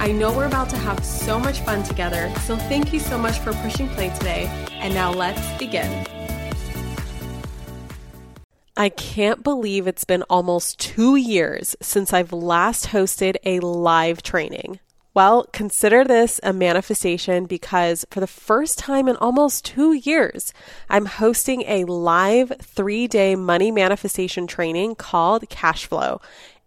I know we're about to have so much fun together, so thank you so much for pushing play today. And now let's begin. I can't believe it's been almost two years since I've last hosted a live training. Well, consider this a manifestation because for the first time in almost two years, I'm hosting a live three day money manifestation training called Cash Flow.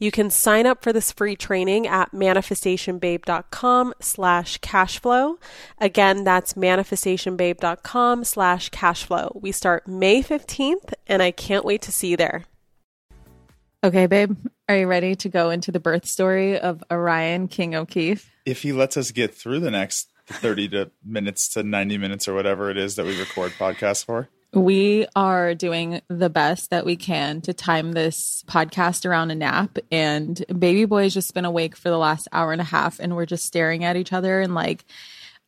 You can sign up for this free training at manifestationbabe.com slash cashflow. Again, that's manifestationbabe.com slash cashflow. We start May 15th, and I can't wait to see you there. Okay, babe, are you ready to go into the birth story of Orion King O'Keefe? If he lets us get through the next 30 to minutes to 90 minutes or whatever it is that we record podcasts for. We are doing the best that we can to time this podcast around a nap. And baby boy has just been awake for the last hour and a half, and we're just staring at each other. And like,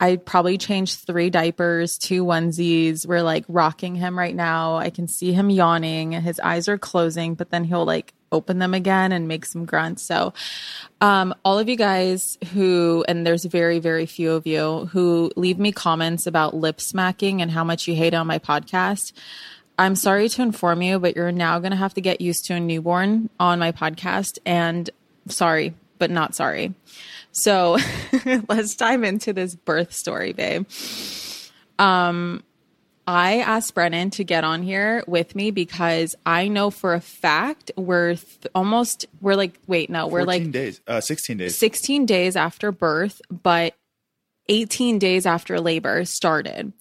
I probably changed three diapers, two onesies. We're like rocking him right now. I can see him yawning. His eyes are closing, but then he'll like open them again and make some grunts. So, um, all of you guys who, and there's very, very few of you who leave me comments about lip smacking and how much you hate on my podcast. I'm sorry to inform you, but you're now going to have to get used to a newborn on my podcast. And sorry, but not sorry. So let's dive into this birth story, babe. Um, I asked Brennan to get on here with me because I know for a fact we're th- almost we're like wait no we're like days uh 16 days 16 days after birth but 18 days after labor started.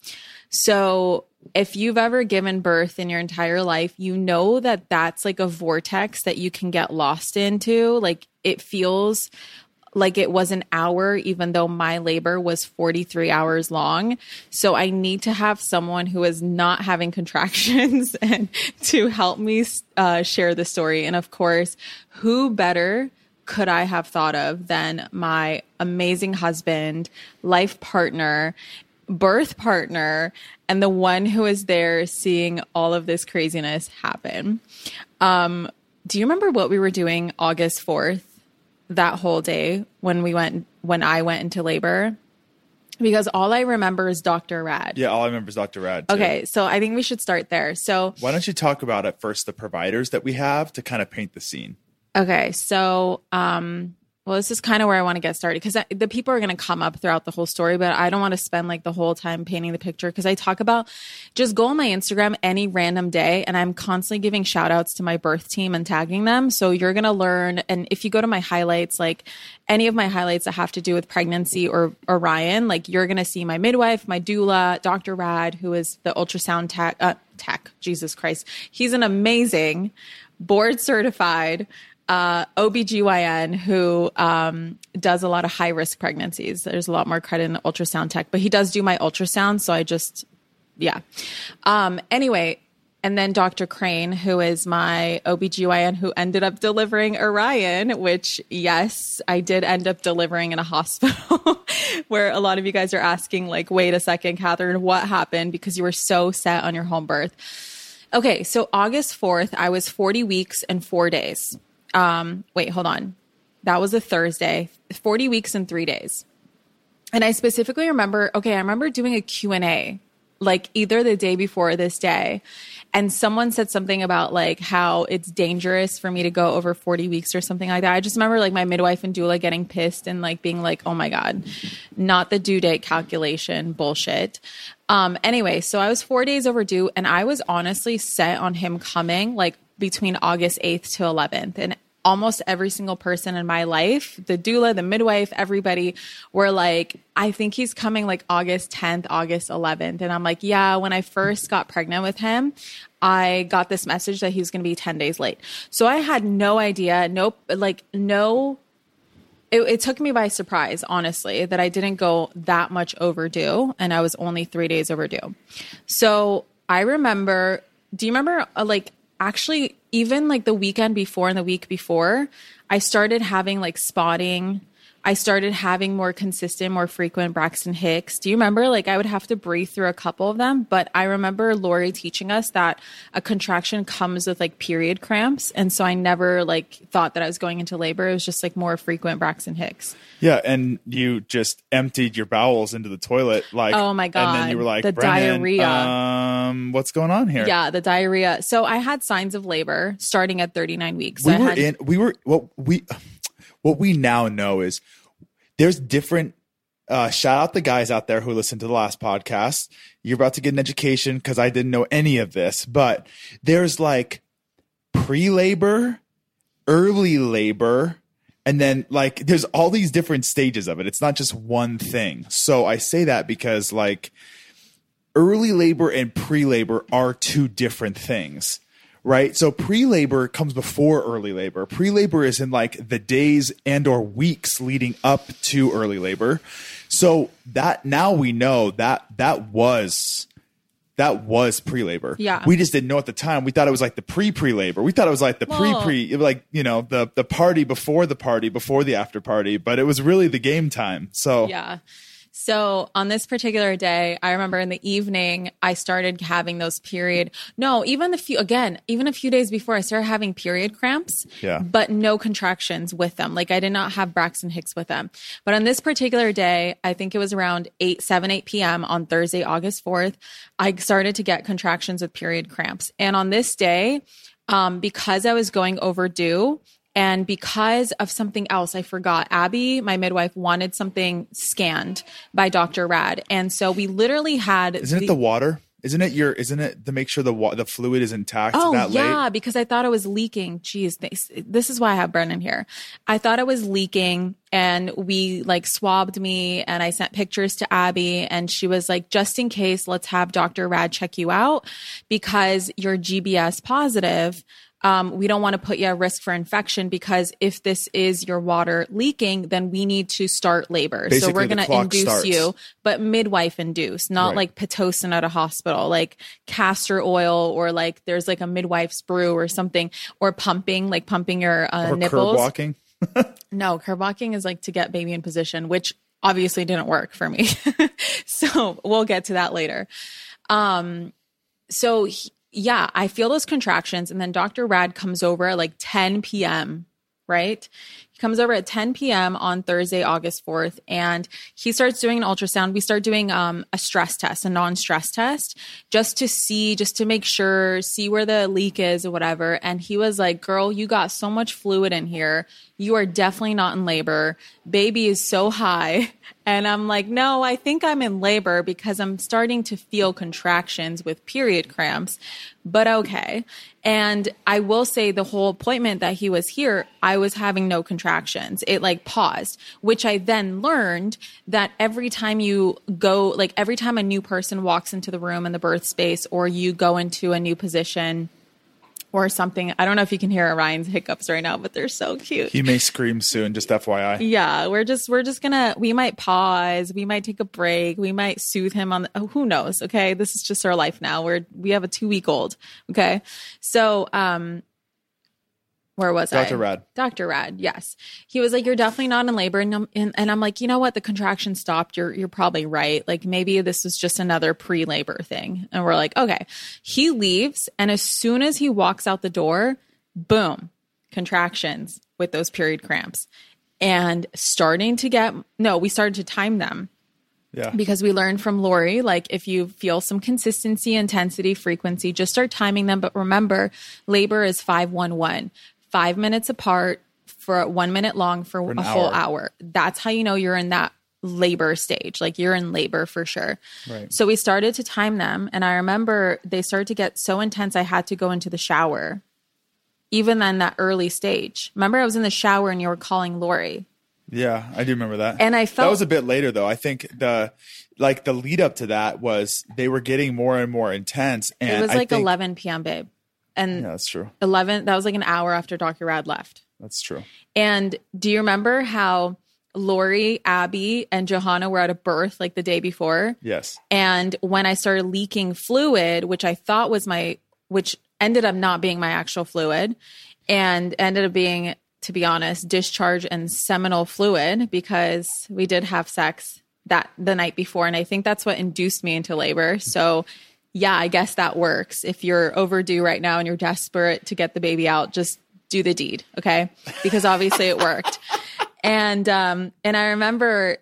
So if you've ever given birth in your entire life, you know that that's like a vortex that you can get lost into. Like it feels like it was an hour, even though my labor was 43 hours long. So I need to have someone who is not having contractions and to help me uh, share the story. And of course, who better could I have thought of than my amazing husband, life partner, birth partner, and the one who is there seeing all of this craziness happen? Um, do you remember what we were doing August 4th? That whole day when we went when I went into labor because all I remember is Dr. Rad. Yeah, all I remember is Dr. Rad. Too. Okay, so I think we should start there. So why don't you talk about at first the providers that we have to kind of paint the scene? Okay, so um well, this is kind of where I want to get started because the people are going to come up throughout the whole story, but I don't want to spend like the whole time painting the picture because I talk about just go on my Instagram any random day and I'm constantly giving shout outs to my birth team and tagging them. So you're going to learn. And if you go to my highlights, like any of my highlights that have to do with pregnancy or Orion, like you're going to see my midwife, my doula, Dr. Rad, who is the ultrasound tech, uh, tech, Jesus Christ. He's an amazing board certified uh, OBGYN who um, does a lot of high risk pregnancies. There's a lot more credit in ultrasound tech, but he does do my ultrasound. So I just, yeah. Um, anyway, and then Dr. Crane, who is my OBGYN who ended up delivering Orion, which, yes, I did end up delivering in a hospital where a lot of you guys are asking, like, wait a second, Catherine, what happened? Because you were so set on your home birth. Okay, so August 4th, I was 40 weeks and four days. Um, wait, hold on. That was a Thursday, 40 weeks and three days. And I specifically remember, okay, I remember doing a Q&A like either the day before or this day and someone said something about like how it's dangerous for me to go over 40 weeks or something like that. I just remember like my midwife and doula getting pissed and like being like, "Oh my god, not the due date calculation bullshit." Um anyway, so I was 4 days overdue and I was honestly set on him coming like between August 8th to 11th and almost every single person in my life, the doula, the midwife, everybody were like, I think he's coming like August 10th, August 11th. And I'm like, yeah, when I first got pregnant with him, I got this message that he was going to be 10 days late. So I had no idea, nope, like no it, it, took me by surprise, honestly, that I didn't go that much overdue and I was only three days overdue. So I remember, do you remember uh, like actually even like the weekend before and the week before, I started having like spotting. I started having more consistent, more frequent Braxton Hicks. Do you remember? Like I would have to breathe through a couple of them, but I remember Lori teaching us that a contraction comes with like period cramps, and so I never like thought that I was going into labor. It was just like more frequent Braxton Hicks. Yeah, and you just emptied your bowels into the toilet, like oh my god, and then you were like the diarrhea. Um, what's going on here? Yeah, the diarrhea. So I had signs of labor starting at 39 weeks. We were had, in. We were well, we what we now know is there's different. Uh, shout out the guys out there who listened to the last podcast. You're about to get an education because I didn't know any of this, but there's like pre labor, early labor, and then like there's all these different stages of it. It's not just one thing. So I say that because like early labor and pre labor are two different things right? So pre-labor comes before early labor. Pre-labor is in like the days and or weeks leading up to early labor. So that now we know that that was that was pre-labor. Yeah. We just didn't know at the time. We thought it was like the pre-pre-labor. We thought it was like the Well- pre-pre like, you know, the the party before the party, before the after party, but it was really the game time. So Yeah. So on this particular day, I remember in the evening, I started having those period. No, even a few, again, even a few days before, I started having period cramps, Yeah. but no contractions with them. Like I did not have Braxton Hicks with them. But on this particular day, I think it was around 8, 7, 8 p.m. on Thursday, August 4th, I started to get contractions with period cramps. And on this day, um, because I was going overdue, and because of something else, I forgot. Abby, my midwife, wanted something scanned by Dr. Rad. And so we literally had. isn't it the water? Isn't it your isn't it to make sure the wa- the fluid is intact Oh yeah, late? because I thought it was leaking. Jeez, this, this is why I have Brennan here. I thought it was leaking, and we like swabbed me, and I sent pictures to Abby, and she was like, "Just in case, let's have Dr. Rad check you out because you're GBS positive." Um, we don't want to put you at risk for infection because if this is your water leaking, then we need to start labor. so we're going to induce starts. you, but midwife induced, not Right. like pitocin at a hospital, like castor oil or like there's like a midwife's brew or something, or pumping, like pumping your uh, Or curb nipples. walking? No, curb walking is like to get baby in position, which obviously didn't work for me. so we'll get to that later. Um, so he- yeah, I feel those contractions, and then Dr. Rad comes over at like 10 p.m. Right? Comes over at 10 p.m. on Thursday, August 4th, and he starts doing an ultrasound. We start doing um, a stress test, a non-stress test, just to see, just to make sure, see where the leak is or whatever. And he was like, "Girl, you got so much fluid in here. You are definitely not in labor. Baby is so high." And I'm like, "No, I think I'm in labor because I'm starting to feel contractions with period cramps." But okay. And I will say the whole appointment that he was here, I was having no contractions. It like paused, which I then learned that every time you go, like every time a new person walks into the room in the birth space or you go into a new position or something, I don't know if you can hear Orion's hiccups right now, but they're so cute. He may scream soon, just FYI. Yeah, we're just we're just gonna we might pause, we might take a break, we might soothe him on the, oh, who knows, okay? This is just our life now. We're we have a 2 week old, okay? So, um where was I? Dr. Rad. Dr. Rad, yes. He was like, "You're definitely not in labor," and I'm, and, and I'm like, you know what? The contraction stopped. You're you're probably right. Like maybe this was just another pre-labor thing. And we're like, okay. He leaves, and as soon as he walks out the door, boom, contractions with those period cramps, and starting to get no, we started to time them Yeah. because we learned from Lori, like if you feel some consistency, intensity, frequency, just start timing them. But remember, labor is 511, five minutes apart for one minute long for, an a whole hour. hour. That's how you know you're in that labor stage. Like you're in labor for sure. Right. So we started to time them. And I remember they started to get so intense, I had to go into the shower, even then that early stage. Remember, I was in the shower and you were calling Lori. Yeah, I do remember that. And I felt that was a bit later though. I think the like the lead up to that was they were getting more and more intense. And It was like think- 11 p.m., babe. And Yeah, that's true. 11 that was like an hour after dr rad left That's true. and do you remember how lori abby and johanna were at a birth like the day before Yes. and when i started leaking fluid which i thought was my which ended up not being my actual fluid and ended up being to be honest discharge and seminal fluid because we did have sex that the night before and i think that's what induced me into labor so yeah i guess that works if you're overdue right now and you're desperate to get the baby out just do the deed okay because obviously it worked and um and i remember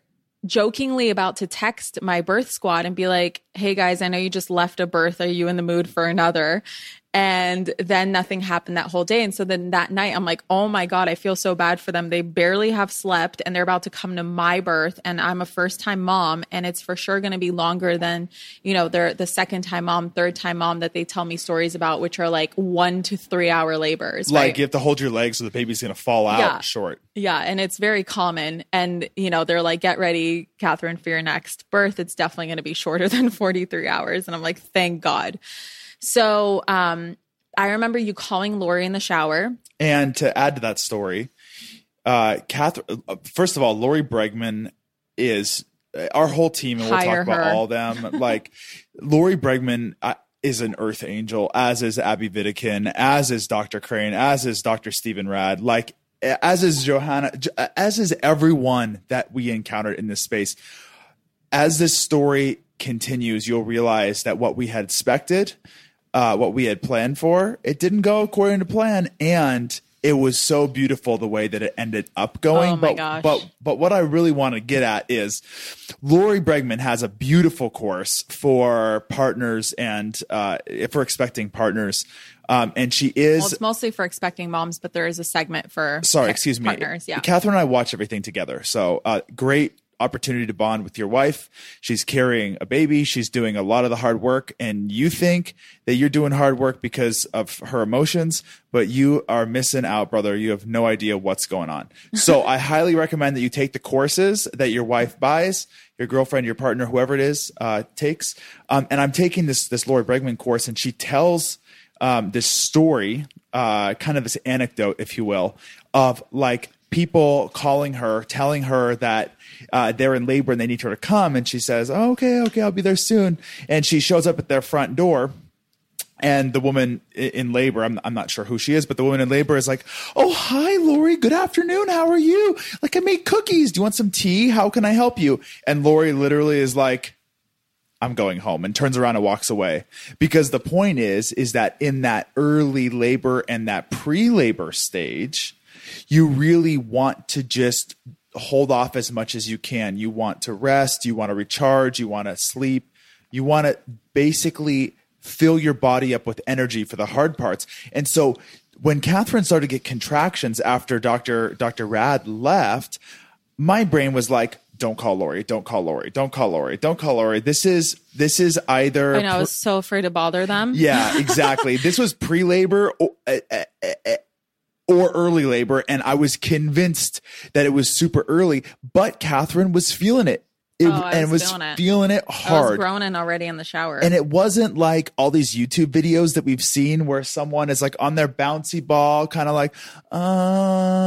jokingly about to text my birth squad and be like, "Hey guys, I know you just left a birth. Are you in the mood for another?" And then nothing happened that whole day. And so then that night, I'm like, "Oh my god, I feel so bad for them. They barely have slept, and they're about to come to my birth, and I'm a first time mom, and it's for sure going to be longer than you know they're the second time mom, third time mom that they tell me stories about, which are like one to three hour labors. Like right? you have to hold your legs so the baby's gonna fall out Yeah. short. Yeah, and it's very common. And, you know, they're like, get ready, Catherine, for your next birth. It's definitely going to be shorter than 43 hours. And I'm like, thank God. So um, I remember you calling Lori in the shower. And to add to that story, uh, Catherine, uh, first of all, Lori Bregman is uh, our whole team, and we'll Hire talk about her. all of them. like Lori Bregman uh, is an earth angel, as is Abby Vidikin, as is Dr. Crane, as is Dr. Stephen Rad, like as is Johanna, as is everyone that we encountered in this space. As this story continues, you'll realize that what we had expected, uh, what we had planned for, it didn't go according to plan, and it was so beautiful the way that it ended up going. Oh my but, gosh. but but what I really want to get at is Lori Bregman has a beautiful course for partners and uh, for expecting partners. Um, and she is Well, it's mostly for expecting moms, but there is a segment for sorry, excuse me. partners. Yeah. Catherine and I watch everything together. So uh, great opportunity to bond with your wife. She's carrying a baby. She's doing a lot of the hard work, and you think that you're doing hard work because of her emotions, but you are missing out, brother. You have no idea what's going on. So I highly recommend that you take the courses that your wife buys. Your girlfriend, your partner, whoever it is, uh, takes. Um, and I'm taking this this Lori Bregman course, and she tells um, this story, uh, kind of this anecdote, if you will, of like people calling her, telling her that uh, they're in labor and they need her to come, and she says, oh, "Okay, okay, I'll be there soon." And she shows up at their front door. And the woman in labor, I'm, I'm not sure who she is, but the woman in labor is like, Oh, hi, Lori. Good afternoon. How are you? Like, I made cookies. Do you want some tea? How can I help you? And Lori literally is like, I'm going home and turns around and walks away. Because the point is, is that in that early labor and that pre-labor stage, you really want to just hold off as much as you can. You want to rest, you want to recharge, you want to sleep, you want to basically fill your body up with energy for the hard parts. And so when Catherine started to get contractions after Dr. Dr. Rad left, my brain was like, don't call Lori, don't call Lori, don't call Lori, don't call Lori. This is this is either I know. I was so afraid to bother them. yeah, exactly. this was pre-labor or, early labor, and I was convinced that it was super early. But Catherine was feeling it, It- Oh, and was was feeling it. feeling it I was hard. groaning already in the shower. And it wasn't like all these YouTube videos that we've seen where someone is like on their bouncy ball, kind of like,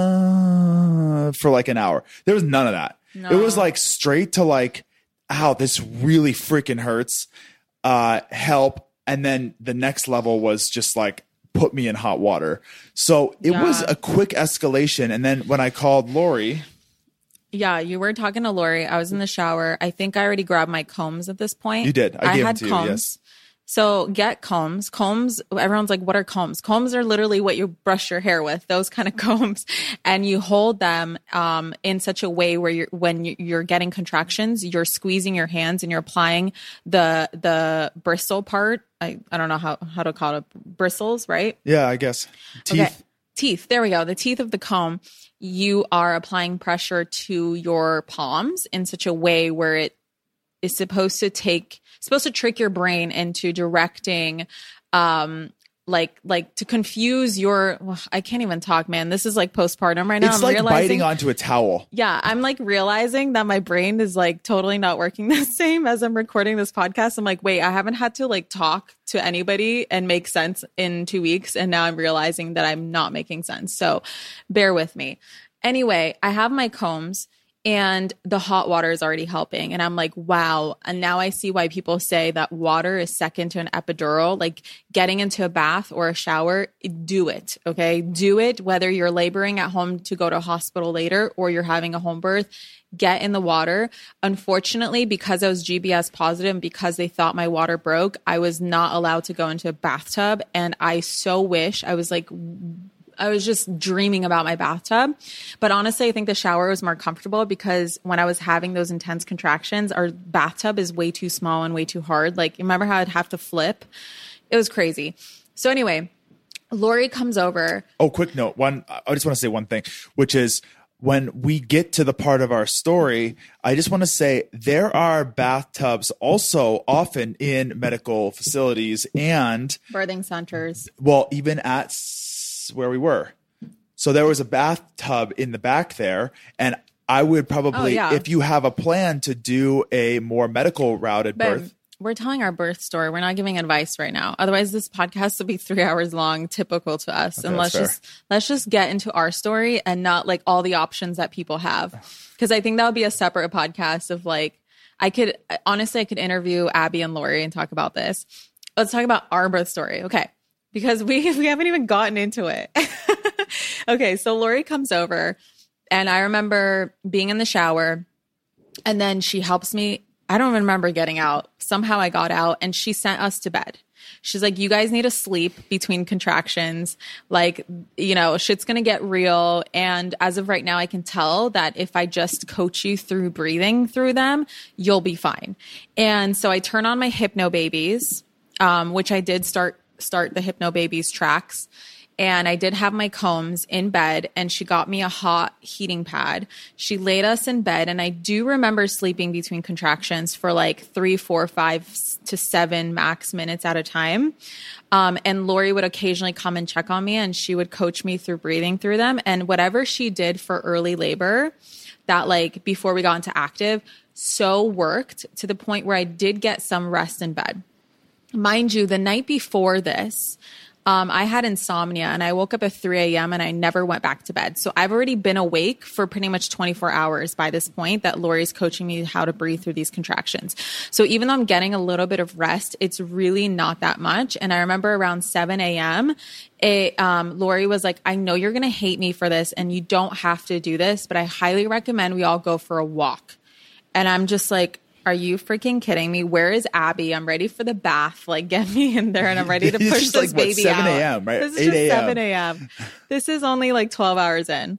uh, for like an hour. There was none of that. It was like straight to like, ow, this really freaking hurts. Uh, help. And then the next level was just like put me in hot water. So it was a quick escalation. And then when I called Lori, Yeah, you were talking to Lori. I was in the shower. I think I already grabbed my combs at this point. You did. I gave them to you, yes. So get combs. Combs, everyone's like, what are combs? Combs are literally what you brush your hair with, those kind of combs. And you hold them um, in such a way where you're, when you- you're getting contractions, you're squeezing your hands and you're applying the the bristle part. I, I don't know how, how to call it, bristles, right? yeah, I guess teeth. Okay. Teeth. There we go. The teeth of the comb. You are applying pressure to your palms in such a way where it is supposed to take, supposed to trick your brain into directing, um, like, like to confuse your, well, I can't even talk, man. This is like postpartum right now. It's I'm like realizing, biting onto a towel. yeah, I'm like realizing that my brain is like totally not working the same as I'm recording this podcast. I'm like, wait, I haven't had to like talk to anybody and make sense in two weeks. And now I'm realizing that I'm not making sense. So bear with me. Anyway, I have my combs and the hot water is already helping. And I'm like, wow. And now I see why people say that water is second to an epidural. Like getting into a bath or a shower, do it. Okay. Do it, whether you're laboring at home to go to hospital later or you're having a home birth. Get in the water. Unfortunately, because I was GBS positive and because they thought my water broke, I was not allowed to go into a bathtub. And I so wish I was like I was just dreaming about my bathtub. But honestly, I think the shower was more comfortable because when I was having those intense contractions, our bathtub is way too small and way too hard. Like, remember how I'd have to flip? It was crazy. So, anyway, Lori comes over. Oh, quick note. One, I just want to say one thing, which is when we get to the part of our story, I just want to say there are bathtubs also often in medical facilities and, Birthing centers. well, even at where we were. So there was a bathtub in the back there. And I would probably, Oh, yeah. if you have a plan to do a more medical routed Babe, birth, we're telling our birth story. We're not giving advice right now. Otherwise, this podcast will be three hours long, typical to us. and let's just let's just get into our story and not like all the options that people have. Because I think that would be a separate podcast of like I could honestly I could interview Abby and Lori and talk about this. Let's talk about our birth story. Okay. Because we we haven't even gotten into it. okay, so Lori comes over and I remember being in the shower and then she helps me. I don't even remember getting out. Somehow I got out and she sent us to bed. She's like, you guys need to sleep between contractions. Like, you know, shit's going to get real. And as of right now, I can tell that if I just coach you through breathing through them, you'll be fine. And so I turn on my Hypno Babies, um, which I did start, start the Hypno Babies tracks and I did have my combs in bed, and she got me a hot heating pad. She laid us in bed, and I do remember sleeping between contractions for like three, four, five to seven max minutes at a time. Um, and Lori would occasionally come and check on me, and she would coach me through breathing through them. And whatever she did for early labor, that like before we got into active, so worked to the point where I did get some rest in bed mind you, the night before this, um, I had insomnia and I woke up at 3 a.m. and I never went back to bed. So I've already been awake for pretty much 24 hours by this point that Lori's coaching me how to breathe through these contractions. So even though I'm getting a little bit of rest, it's really not that much. And I remember around 7 a.m., it, um, Lori was like, I know you're going to hate me for this and you don't have to do this, but I highly recommend we all go for a walk. And I'm just like, are you freaking kidding me? Where is Abby? I'm ready for the bath. Like, get me in there and I'm ready to push this like, what, baby 7 out. a.m., right? This is 8 just a.m.. 7 a.m. This is only like 12 hours in.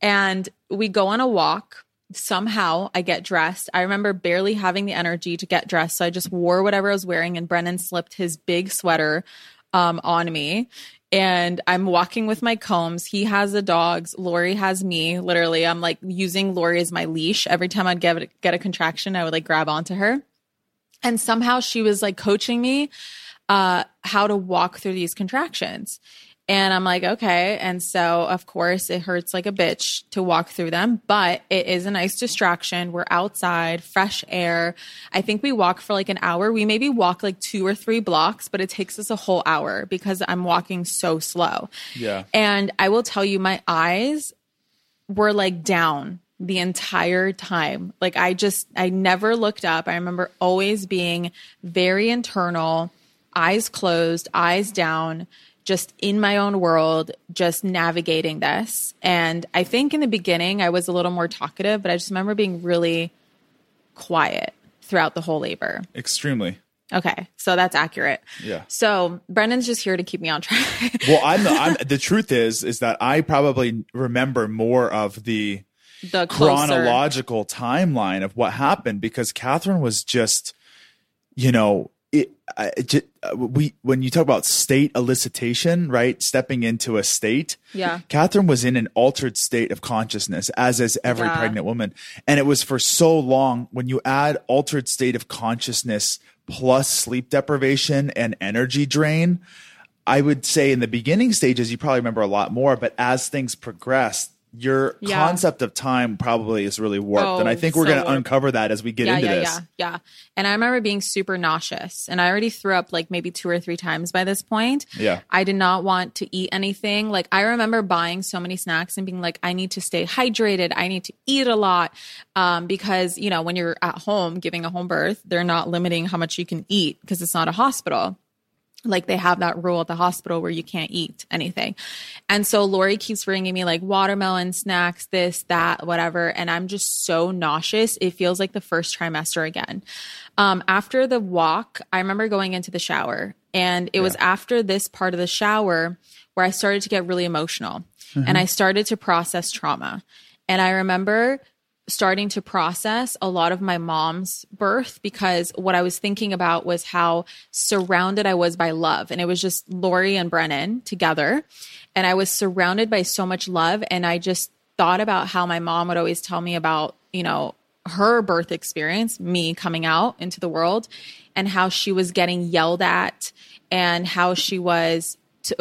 And we go on a walk. Somehow I get dressed. I remember barely having the energy to get dressed. So I just wore whatever I was wearing and Brennan slipped his big sweater um, on me. And I'm walking with my combs. He has the dogs. Lori has me. Literally, I'm like using Lori as my leash. Every time I'd get, get a contraction, I would like grab onto her. And somehow she was like coaching me uh, how to walk through these contractions. And I'm like, okay. And so, of course, it hurts like a bitch to walk through them, but it is a nice distraction. We're outside, fresh air. I think we walk for like an hour. We maybe walk like two or three blocks, but it takes us a whole hour because I'm walking so slow. Yeah. And I will tell you, my eyes were like down the entire time. Like I just, I never looked up. I remember always being very internal, eyes closed, eyes down, just in my own world, just navigating this. And I think in the beginning, I was a little more talkative, but I just remember being really quiet throughout the whole labor. Extremely. Okay, so that's accurate. Yeah. So Brennan's just here to keep me on track. Well, I'm the, I'm the truth is is that I probably remember more of the the closer, chronological timeline of what happened because Catherine was just, you know, it, I- it ju- uh, we when you talk about state elicitation, right? Stepping into a state. Yeah. Catherine was in an altered state of consciousness, as is every Yeah. pregnant woman. And it was for so long when you add altered state of consciousness plus sleep deprivation and energy drain. I would say in the beginning stages, you probably remember a lot more, but as things progressed, your Yeah. concept of time probably is really warped. Oh, and I think we're so going to uncover that as we get yeah, into yeah, this. yeah, yeah. And I remember being super nauseous, and I already threw up like maybe two or three times by this point. Yeah. I did not want to eat anything. Like I remember buying so many snacks and being like, I need to stay hydrated. I need to eat a lot, um, because you know when you're at home giving a home birth, they're not limiting how much you can eat because it's not a hospital like they have that rule at the hospital where you can't eat anything. And so Lori keeps bringing me like watermelon snacks, this, that, whatever. And I'm just so nauseous. It feels like the first trimester again. Um, after the walk, I remember going into the shower and it was after this part of the shower where I started to get really emotional and I started to process trauma. And I remember starting to process a lot of my mom's birth because what I was thinking about was how surrounded I was by love. And it was just Lori and Brennan together. And I was surrounded by so much love. And I just thought about how my mom would always tell me about, you know, her birth experience, me coming out into the world, and how she was getting yelled at and how she was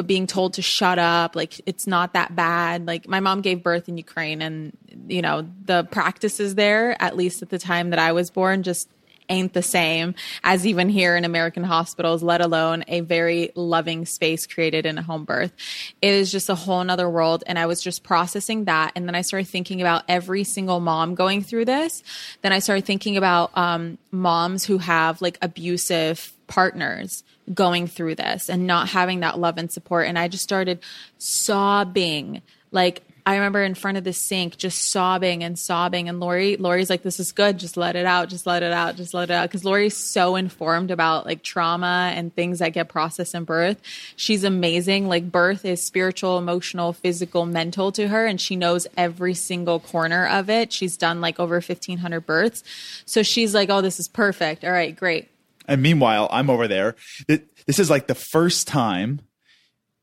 being told to shut up like it's not that bad like my mom gave birth in ukraine and you know the practices there at least at the time that i was born just ain't the same as even here in american hospitals let alone a very loving space created in a home birth it is just a whole nother world and i was just processing that and then i started thinking about every single mom going through this then i started thinking about um, moms who have like abusive partners going through this and not having that love and support. And I just started sobbing. Like I remember in front of the sink, just sobbing and sobbing. And Lori, Lori's like, "This is good. Just let it out. Just let it out. Just let it out." Because Lori's so informed about like trauma and things that get processed in birth. She's amazing. Like birth is spiritual, emotional, physical, mental to her, and she knows every single corner of it. She's done like over fifteen hundred births, so she's like, "Oh, this is perfect. All right, great." And meanwhile, I'm over there. This is like the first time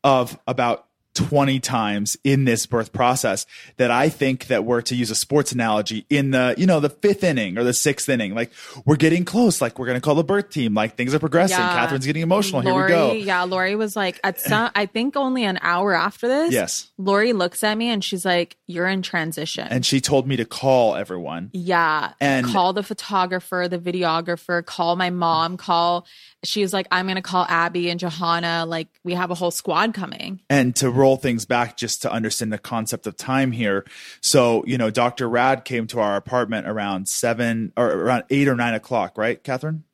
of about 20 times in this birth process that I think that we're to use a sports analogy in the, you know, the fifth inning or the sixth inning. Like we're getting close. Like we're going to call the birth team. Like things are progressing. Yeah. Catherine's getting emotional. Lori, Here we go. Yeah, Lori was like, at some, I think only an hour after this. Yes. Lori looks at me and she's like, "You're in transition." And she told me to call everyone. yeah, And- call the photographer, the videographer, call my mom, call. She was like, "I'm going to call Abby and Johanna. Like, we have a whole squad coming." and to roll things back just to understand the concept of time here so you know dr rad came to our apartment around seven or around eight or nine o'clock right catherine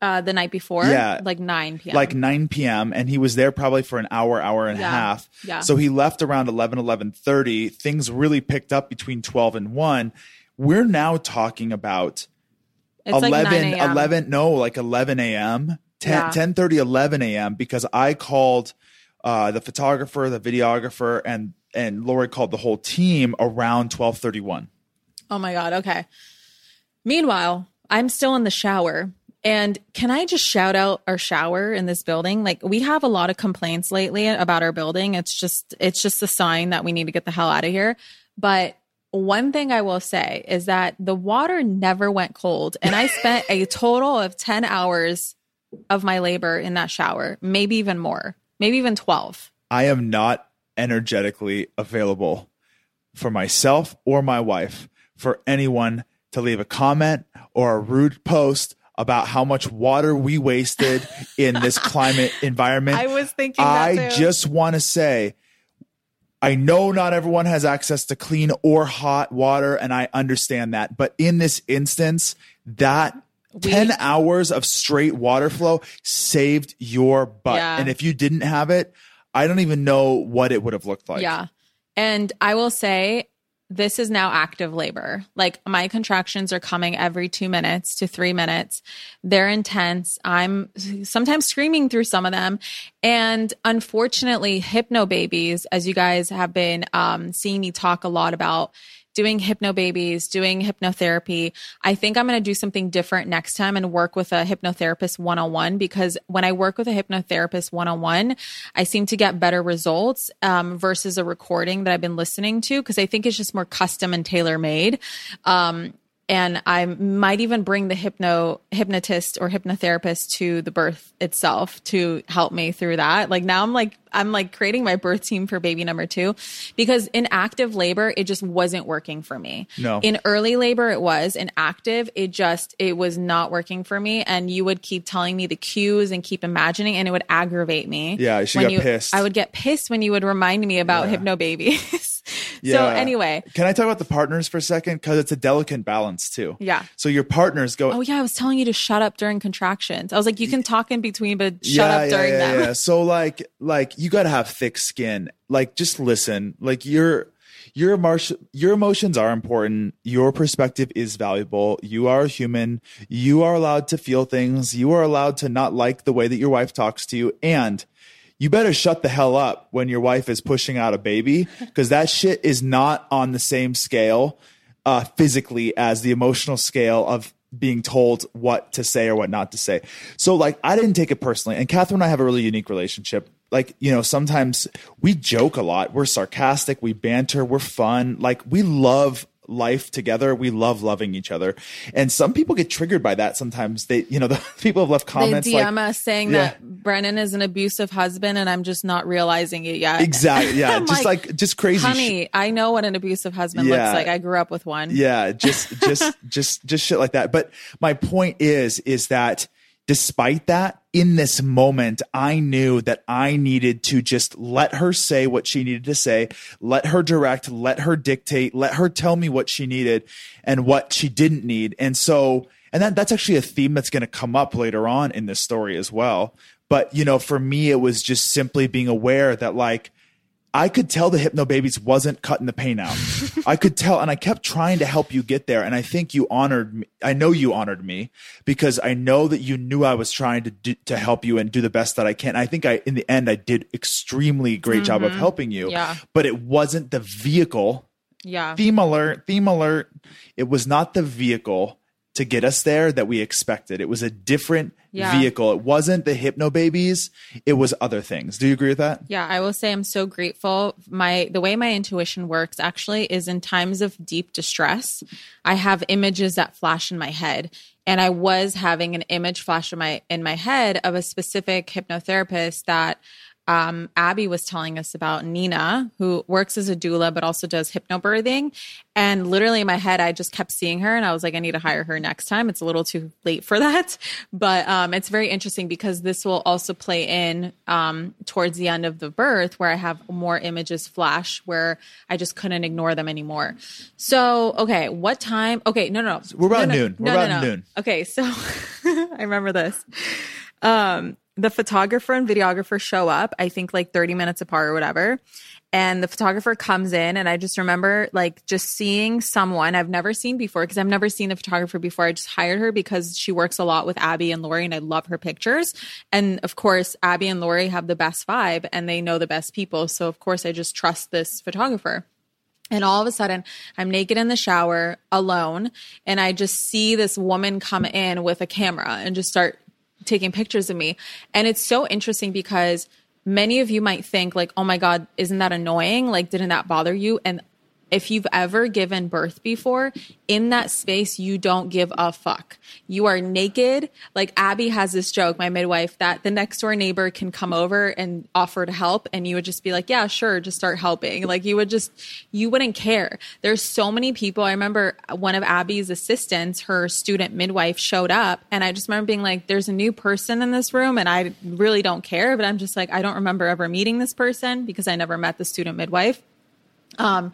Uh, the night before, Yeah. like 9 p.m. like 9 p.m and he was there probably for an hour hour and a half Yeah. so he left around 11 11.30 things really picked up between 12 and 1 we're now talking about it's like 9 11 a.m. 11 no like 11 a.m 10 Yeah. 10 30 11 a.m because i called uh the photographer the videographer and and lori called the whole team around 1231 Oh my God. Okay. Meanwhile, I'm still in the shower. And can I just shout out our shower in this building? Like we have a lot of complaints lately about our building. It's just it's just a sign that we need to get the hell out of here. But one thing I will say is that the water never went cold and I spent a total of 10 hours of my labor in that shower, maybe even more. Maybe even 12. i am not energetically available for myself or my wife for anyone to leave a comment or a rude post about how much water we wasted in this climate environment I was thinking that I just want to say, I know not everyone has access to clean or hot water, and I understand that. But in this instance, that 10 hours of straight water flow saved your butt. Yeah. And if you didn't have it, I don't even know what it would have looked like. Yeah. And I will say this is now active labor. Like my contractions are coming every two minutes to three minutes. They're intense. I'm sometimes screaming through some of them. And unfortunately, hypno babies, as you guys have been um, seeing me talk a lot about, doing hypno babies, doing hypnotherapy. I think I'm going to do something different next time and work with a hypnotherapist one on one because when I work with a hypnotherapist one on one, I seem to get better results um, versus a recording that I've been listening to because I think it's just more custom and tailor made. Um, and I might even bring the hypno hypnotist or hypnotherapist to the birth itself to help me through that. Like now I'm like I'm like creating my birth team for baby number 2 because in active labor it just wasn't working for me. No. In early labor it was, in active it just it was not working for me and you would keep telling me the cues and keep imagining and it would aggravate me. Yeah, she when got you, pissed. I would get pissed when you would remind me about Yeah. hypno babies. yeah. So anyway, Can I talk about the partners for a second? Because it's a delicate balance too. Yeah. So your partners go. Oh yeah, I was telling you to shut up during contractions. I was like, you can talk in between, but shut yeah, up during yeah, them. Yeah. So like, like you got to have thick skin. Like, just listen. Like your your emotion, your emotions are important. Your perspective is valuable. You are a human. You are allowed to feel things. You are allowed to not like the way that your wife talks to you, and you better shut the hell up when your wife is pushing out a baby because that shit is not on the same scale uh, physically as the emotional scale of being told what to say or what not to say. So like I didn't take it personally. And Catherine and I have a really unique relationship. Like, you know, sometimes we joke a lot. We're sarcastic, we banter, we're fun. Like we love life together. We love loving each other. And some people get triggered by that sometimes. They, you know, the people have left They comments DM like us saying Yeah. that Brennan is an abusive husband, and I'm just not realizing it yet. Exactly. Yeah. Just like, just crazy honey, I know what an abusive husband Yeah. looks like. I grew up with one. Yeah, just just just just shit like that. But my point is is that despite that, in this moment, I knew that I needed to just let her say what she needed to say, let her direct, let her dictate, let her tell me what she needed and what she didn't need. And so and that that's actually a theme that's going to come up later on in this story as well. But you know, for me it was just simply being aware that like I could tell the hypno babies wasn't cutting the pain out. I could tell, and I kept trying to help you get there. And I think you honored me. I know you honored me because I know that you knew I was trying to do, to help you and do the best that I can. I think I, in the end, I did extremely great job of mm-hmm. helping you. Yeah. But it wasn't the vehicle. Yeah. Theme alert. Theme alert. It was not the vehicle to get us there that we expected. It was a different Yeah. vehicle. It wasn't the hypno babies. It was other things. Do you agree with that? Yeah, I will say I'm so grateful. My the way my intuition works actually is in times of deep distress, I have images that flash in my head. And I was having an image flash in my in my head of a specific hypnotherapist that um, Abby was telling us about Nina, who works as a doula but also does hypnobirthing. And literally in my head, I just kept seeing her, and I was like, I need to hire her next time. It's a little too late for that, but um, it's very interesting because this will also play in um, towards the end of the birth, where I have more images flash, where I just couldn't ignore them anymore. So, okay, what time? Okay, no, no, no, We're about No, no, noon. We're no, about no, no. noon. Okay, so I remember this. Um, the photographer and videographer show up, I think like 30 minutes apart or whatever. And the photographer comes in, and I just remember like just seeing someone I've never seen before because I've never seen the photographer before. I just hired her because she works a lot with Abby and Lori, and I love her pictures. And of course, Abby and Lori have the best vibe and they know the best people. So, of course, I just trust this photographer. And all of a sudden, I'm naked in the shower alone, and I just see this woman come in with a camera and just start taking pictures of me. And it's so interesting because many of you might think, like, oh my God, isn't that annoying? Like, didn't that bother you? And if you've ever given birth before, in that space, you don't give a fuck. You are naked. Like Abby has this joke, my midwife, that the next door neighbor can come over and offer to help. And you would just be like, yeah, sure, just start helping. Like you would just, you wouldn't care. There's so many people. I remember one of Abby's assistants, her student midwife showed up. And I just remember being like, there's a new person in this room. And I really don't care. But I'm just like, I don't remember ever meeting this person because I never met the student midwife. Um,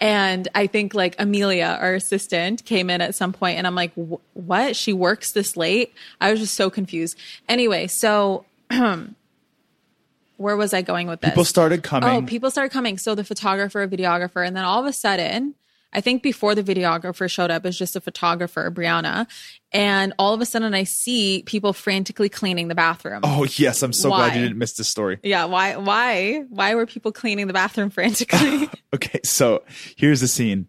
and I think like Amelia, our assistant, came in at some point, and I'm like, "What? She works this late?" I was just so confused. Anyway, so where was I going with this? People started coming. Oh, people started coming. So the photographer, videographer, and then all of a sudden, I think before the videographer showed up, it was just a photographer, Brianna. And all of a sudden, I see people frantically cleaning the bathroom. oh yes, I'm so glad you didn't miss this story. Yeah, why? Why? Why were people cleaning the bathroom frantically? Okay, so here's the scene.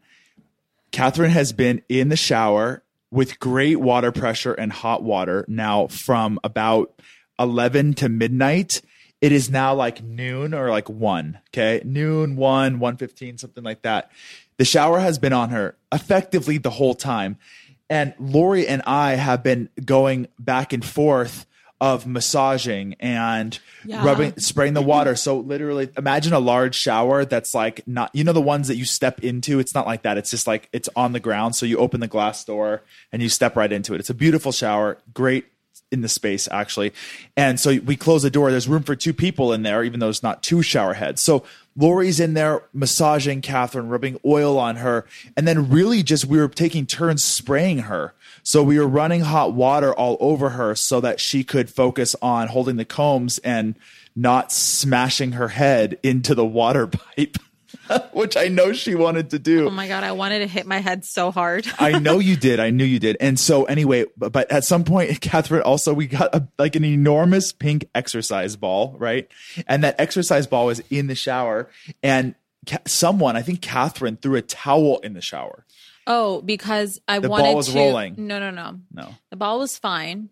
Catherine has been in the shower with great water pressure and hot water now from about 11 to midnight. It is now like noon or like 1, okay? Noon, 1, 1:15, something like that. The shower has been on her effectively the whole time. And Lori and I have been going back and forth of massaging and Yeah. rubbing spraying the water. So literally imagine a large shower that's like not you know the ones that you step into. It's not like that. It's just like it's on the ground. So you open the glass door and you step right into it. It's a beautiful shower. Great in the space actually. And so we close the door. There's room for two people in there, even though it's not two shower heads. So Lori's in there massaging Catherine, rubbing oil on her, and then really just we were taking turns spraying her. So we were running hot water all over her so that she could focus on holding the combs and not smashing her head into the water pipe, which I know she wanted to do. oh my god, I wanted to hit my head so hard. I know you did. I knew you did. And so anyway, but, but at some point, Catherine, also we got a, like an enormous pink exercise ball, right? And that exercise ball was in the shower, and ca- someone, I think Catherine, threw a towel in the shower. Oh, because I The wanted ball was to. rolling. No, no, no. No, The ball was fine.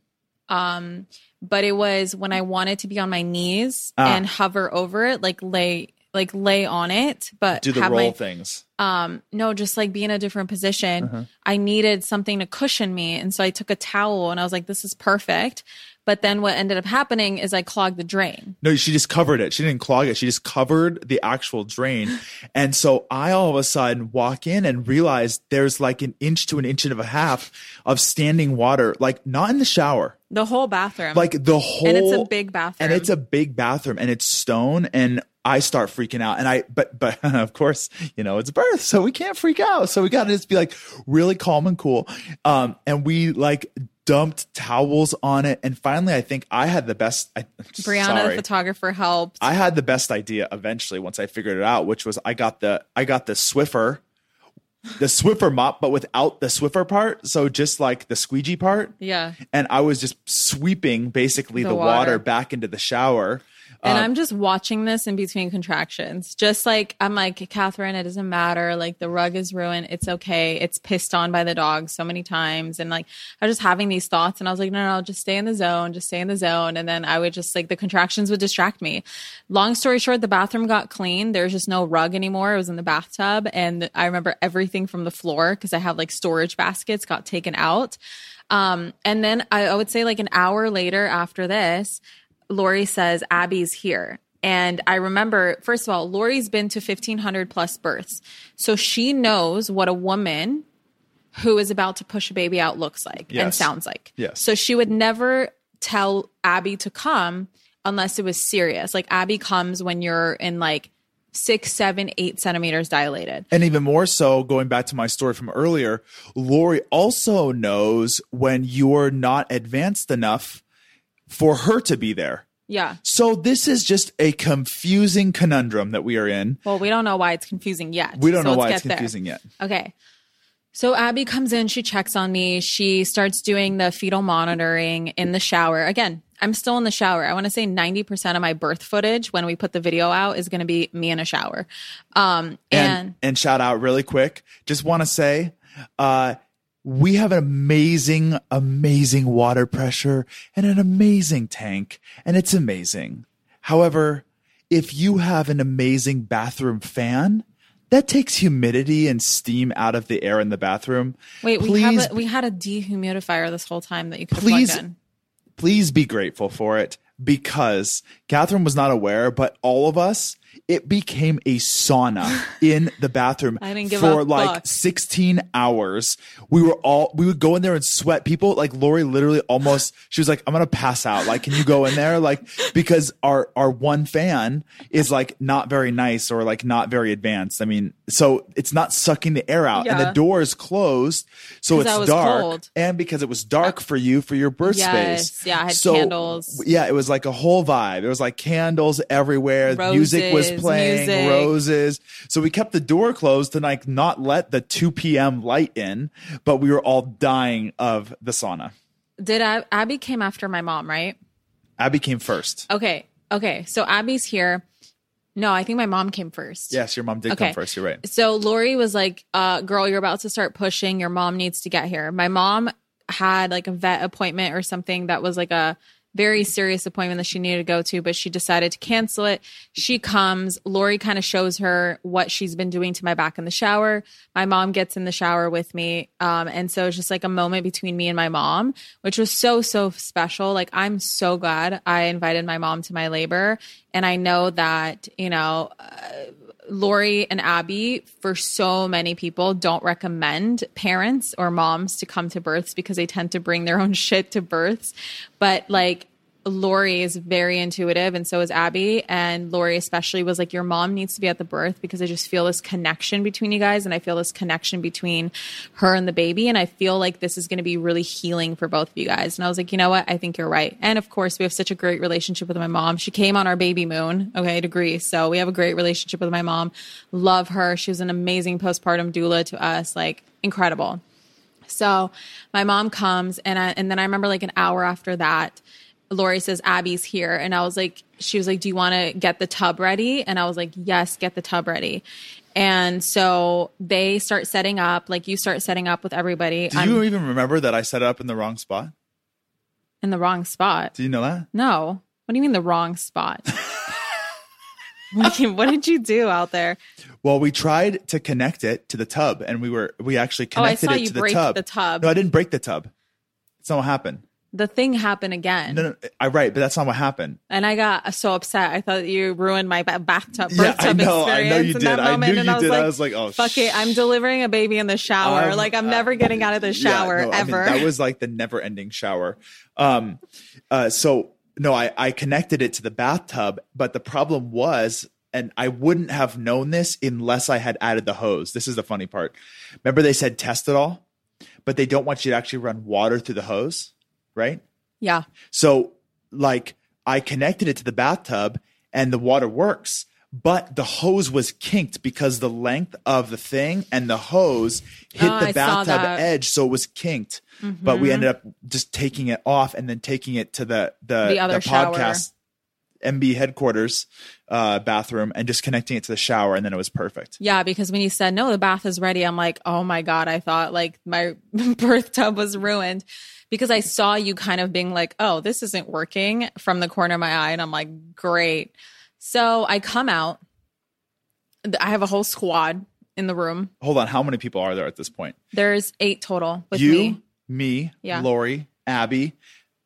Um, but it was when I wanted to be on my knees Ah. and hover over it, like lay like lay on it, but do the roll my things. um no, just like be in a different position. Uh-huh. I needed something to cushion me. And so I took a towel and I was like, this is perfect. But then what ended up happening is I clogged the drain. No, she just covered it. She didn't clog it. She just covered the actual drain. And so I all of a sudden walk in and realize there's like an inch to an inch and a half of standing water, like not in the shower, The whole bathroom. like the whole and it's a big bathroom. and it's a big bathroom and it's stone and I start freaking out and I but but of course you know it's birth so we can't freak out so we got to just be like really calm and cool um and we like dumped towels on it and finally I think I had the best I, Brianna, sorry. the photographer, helped. I had the best idea eventually once I figured it out, which was I got the I got the Swiffer, the Swiffer mop, but without the Swiffer part. So just like the squeegee part. yeah. And I was just sweeping basically the, The water. water. back into the shower. And Um, I'm just watching this in between contractions. Just like, I'm like, Catherine, it doesn't matter. Like, the rug is ruined. It's okay. It's pissed on by the dog so many times. And like, I was just having these thoughts. And I was like, no, no, just stay in the zone. Just stay in the zone. And then I would just like, the contractions would distract me. Long story short, the bathroom got clean. There's just no rug anymore. It was in the bathtub. And I remember everything from the floor because I have like storage baskets got taken out. Um, and then I, I would say like an hour later after this, Lori says, Abby's here. And I remember, first of all, Lori's been to 1,500 plus births. So she knows what a woman who is about to push a baby out looks like and sounds like. Yes. So she would never tell Abby to come unless it was serious. Like Abby comes when you're in like six, seven, eight centimeters dilated. And even more so, going back to my story from earlier, Lori also knows when you're not advanced enough for her to be there. Yeah. So this is just a confusing conundrum that we are in. Well, we don't know why it's confusing yet. We don't So know why it's there. confusing yet. Okay. So Abby comes in, she checks on me, she starts doing the fetal monitoring in the shower. Again, I'm still in the shower. I want to say 90% of my birth footage when we put the video out is going to be me in a shower. Um and and, and shout out really quick. Just want to say, uh, we have an amazing, amazing water pressure and an amazing tank, and it's amazing. However, if you have an amazing bathroom fan, that takes humidity and steam out of the air in the bathroom. wait, we have a, we had a dehumidifier this whole time that you could Please- plug in. please be grateful for it because Catherine was not aware, but all of us it became a sauna in the bathroom I didn't give for like fuck. 16 hours. We were all, we would go in there and sweat. People like Lori literally almost, she was like, I'm going to pass out. Like, can you go in there? Like, because our, our one fan is like not very nice or like not very advanced. I mean, so it's not sucking the air out and the door is closed. So it's dark. cold. And because it was dark uh, for you for your birth Yes. space. Yeah, I had So, candles. Yeah, it was like a whole vibe. It was like candles everywhere. music was Playing, music. roses. So we kept the door closed to like not let the 2 p.m. light in, but we were all dying of the sauna. Did Ab- Abby came after my mom, right? Abby came first. Okay. Okay. So Abby's here. No, I think my mom came first. Yes, your mom did Okay. come first. You're right. So Lori was like, uh, girl, you're about to start pushing. Your mom needs to get here. My mom had like a vet appointment or something that was like a very serious appointment that she needed to go to, but she decided to cancel it. She comes. Lori kind of shows her what she's been doing to my back in the shower. My mom gets in the shower with me. Um, and so it's just like a moment between me and my mom, which was so, so special. Like, I'm so glad I invited my mom to my labor. And I know that, you know, Lori and Abby, for so many people, don't recommend parents or moms to come to births because they tend to bring their own shit to births. But like, Lori is very intuitive, and so is Abby. And Lori, especially, was like, Your mom needs to be at the birth because I just feel this connection between you guys, and I feel this connection between her and the baby. And I feel like this is going to be really healing for both of you guys. And I was like, You know what? I think you're right. And of course, we have such a great relationship with my mom. She came on our baby moon, okay, to Greece. So we have a great relationship with my mom. Love her. She was an amazing postpartum doula to us, like, incredible. So my mom comes and I, and then I remember like an hour after that, Lori says Abby's here and I was like she was like do you want to get the tub ready and I was like yes get the tub ready. And so they start setting up like you start setting up with everybody. Do I'm you even remember that I set up in the wrong spot? in the wrong spot. Do you know that? No. What do you mean the wrong spot? what, do you- what did you do out there? Well, we tried to connect it to the tub, and we were we actually Oh, connected saw it to the tub. the tub. No, I didn't break the tub. It's not what happened. The thing happened again. No, no, I right, but that's not what happened. And I got so upset. I thought you ruined my ba- bathtub Yeah, I bathtub know, I experience know you in that did. I moment. knew and you I was did. I was like, oh, fuck it. I'm delivering a baby in the shower. Um, like I'm uh, never getting out of the shower Yeah, no, I mean, ever. that was like the never ending shower. Um, uh, so no, I, I connected it to the bathtub, but the problem was, and I wouldn't have known this unless I had added the hose. This is the funny part. Remember they said test it all, but they don't want you to actually run water through the hose, right? yeah. So like I connected it to the bathtub and the water works, but the hose was kinked because the length of the thing and the hose hit Oh, the I bathtub. Mm-hmm. edge, so it was kinked. But we ended up just taking it off and then taking it to the the, The other shower. podcast MB headquarters uh, bathroom and just connecting it to the shower, and then it was perfect. Yeah, because when you said no, the bath is ready, I'm like, oh my god, I thought like my birth tub was ruined because I saw you kind of being like, oh, this isn't working from the corner of my eye, and I'm like, great. So I come out. I have a whole squad in the room. Hold on, how many people are there at this point? There's eight total with you, me. me, Yeah. Lori, Abby,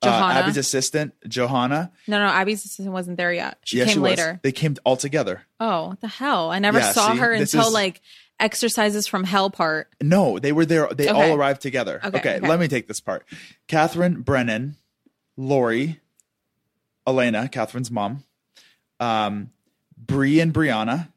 uh, Johanna. Abby's assistant, Johanna. No, no, Abby's assistant wasn't there yet. She yeah, came she was. later. They came all together. Oh, what the hell? I never Yeah, saw see, her until is- like exercises from hell part. No, they were there. They Okay. all arrived together. Okay, Okay, okay. let me take this part. Catherine Brennan, Lori, Elena, Catherine's mom, um, Bree and Brianna,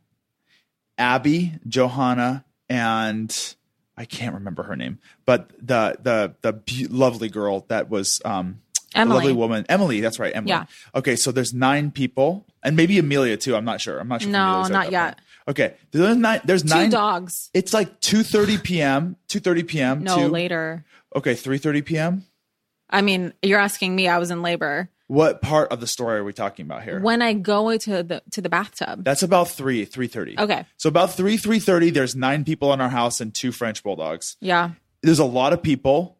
Abby, Johanna, and I can't remember her name, but the the the be- lovely girl that was um, Emily. lovely woman, Emily. That's right, Emily. Yeah. Okay, so there's nine people, and maybe Amelia too. I'm not sure. I'm not sure. No, Amelia's there at not yet. point. Okay, there's nine. There's Two nine dogs. it's like 2:30 p.m. 2:30 p.m. No, to, later. Okay, 3:30 p.m. I mean, you're asking me. I was in labor. What part of the story are we talking about here? When I go to the to the bathtub. That's about 3 3:30. Okay. So about 3 3:30 there's 9 people in our house and two French bulldogs. Yeah. There's a lot of people.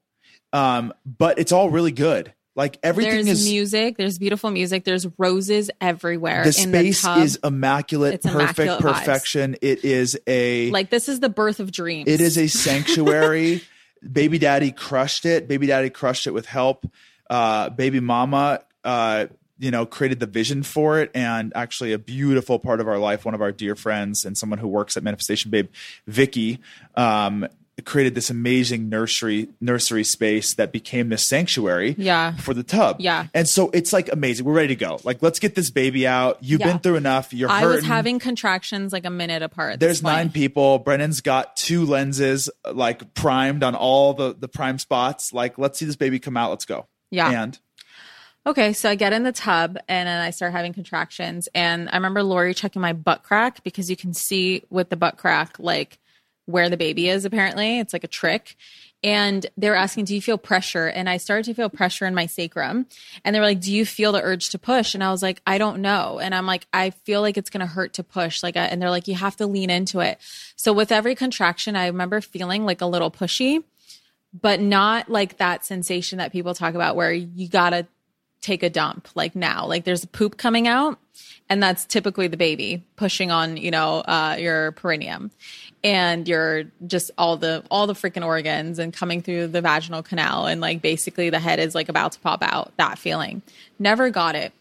Um but it's all really good. Like everything There's is music. There's beautiful music. There's roses everywhere. the in space the is immaculate, It's perfect immaculate vibes. perfection. It is a like this is the birth of dreams. It is a sanctuary. Baby daddy crushed it. Baby daddy crushed it with help. Uh, baby mama uh, you know, created the vision for it, and actually a beautiful part of our life. One of our dear friends and someone who works at Manifestation Babe, Vicky, um, created this amazing nursery nursery space that became this sanctuary Yeah. for the tub. Yeah. And so it's like amazing. We're ready to go. Like, let's get this baby out. You've Yeah. been through enough. You're I hurting. was having contractions like a minute apart. There's nine people. Brennan's got two lenses like primed on all the the prime spots. Like, let's see this baby come out. Let's go. Yeah. And Okay, so I get in the tub and then I start having contractions. And I remember Lori checking my butt crack because you can see with the butt crack, like where the baby is, apparently. It's like a trick. And they were asking, Do you feel pressure? And I started to feel pressure in my sacrum. And they were like, Do you feel the urge to push? And I was like, I don't know. And I'm like, I feel like it's going to hurt to push. Like, and they're like, You have to lean into it. So with every contraction, I remember feeling like a little pushy but not like that sensation that people talk about where you gotta take a dump like now like there's poop coming out and that's typically the baby pushing on you know uh, your perineum and you're just all the all the freaking organs and coming through the vaginal canal and like basically the head is like about to pop out that feeling never got it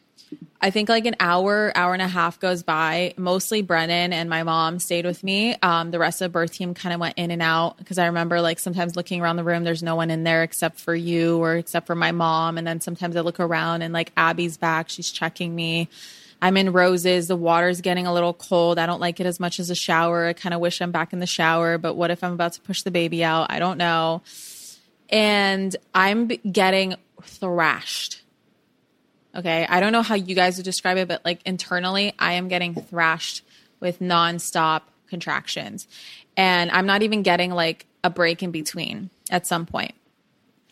I think like an hour, hour and a half goes by. Mostly Brennan and my mom stayed with me. Um, the rest of the birth team kind of went in and out because I remember like sometimes looking around the room, there's no one in there except for you or except for my mom. And then sometimes I look around and like Abby's back, she's checking me. I'm in roses. The water's getting a little cold. I don't like it as much as a shower. I kind of wish I'm back in the shower, but what if I'm about to push the baby out? I don't know. And I'm getting thrashed. Okay. I don't know how you guys would describe it, but like internally, I am getting thrashed with nonstop contractions. And I'm not even getting like a break in between at some point.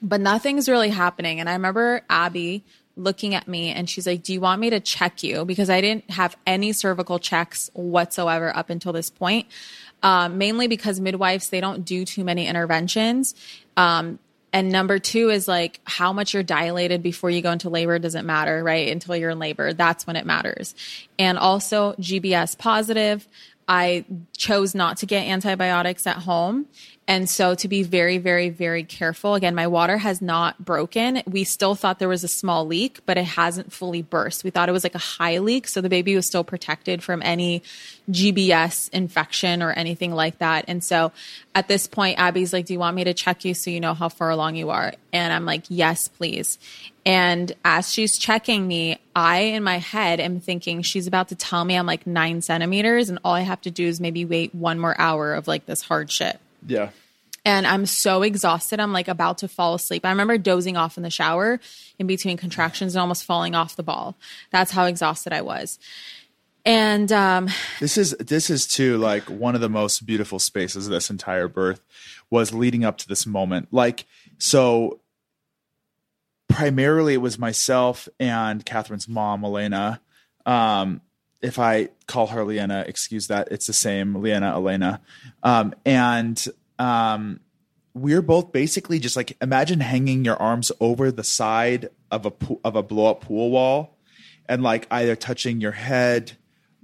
But nothing's really happening. And I remember Abby looking at me and she's like, Do you want me to check you? Because I didn't have any cervical checks whatsoever up until this point. Um, mainly because midwives, they don't do too many interventions. Um, and number two is like how much you're dilated before you go into labor doesn't matter, right? Until you're in labor, that's when it matters. And also GBS positive. I chose not to get antibiotics at home. And so to be very, very, very careful. Again, my water has not broken. We still thought there was a small leak, but it hasn't fully burst. We thought it was like a high leak. So the baby was still protected from any GBS infection or anything like that. And so at this point, Abby's like, Do you want me to check you so you know how far along you are? And I'm like, Yes, please. And as she's checking me, I in my head am thinking she's about to tell me I'm like nine centimeters, and all I have to do is maybe wait one more hour of like this hard shit yeah. and I'm so exhausted. I'm like about to fall asleep. I remember dozing off in the shower in between contractions and almost falling off the ball. That's how exhausted I was. And um, This is this is too like one of the most beautiful spaces of this entire birth was leading up to this moment. Like so primarily it was myself and Catherine's mom, Elena. Um, if I call her Leanna, excuse that. It's the same, Leanna, Elena. Um, and um, we're both basically just like imagine hanging your arms over the side of a pool, of a blow up pool wall, and like either touching your head,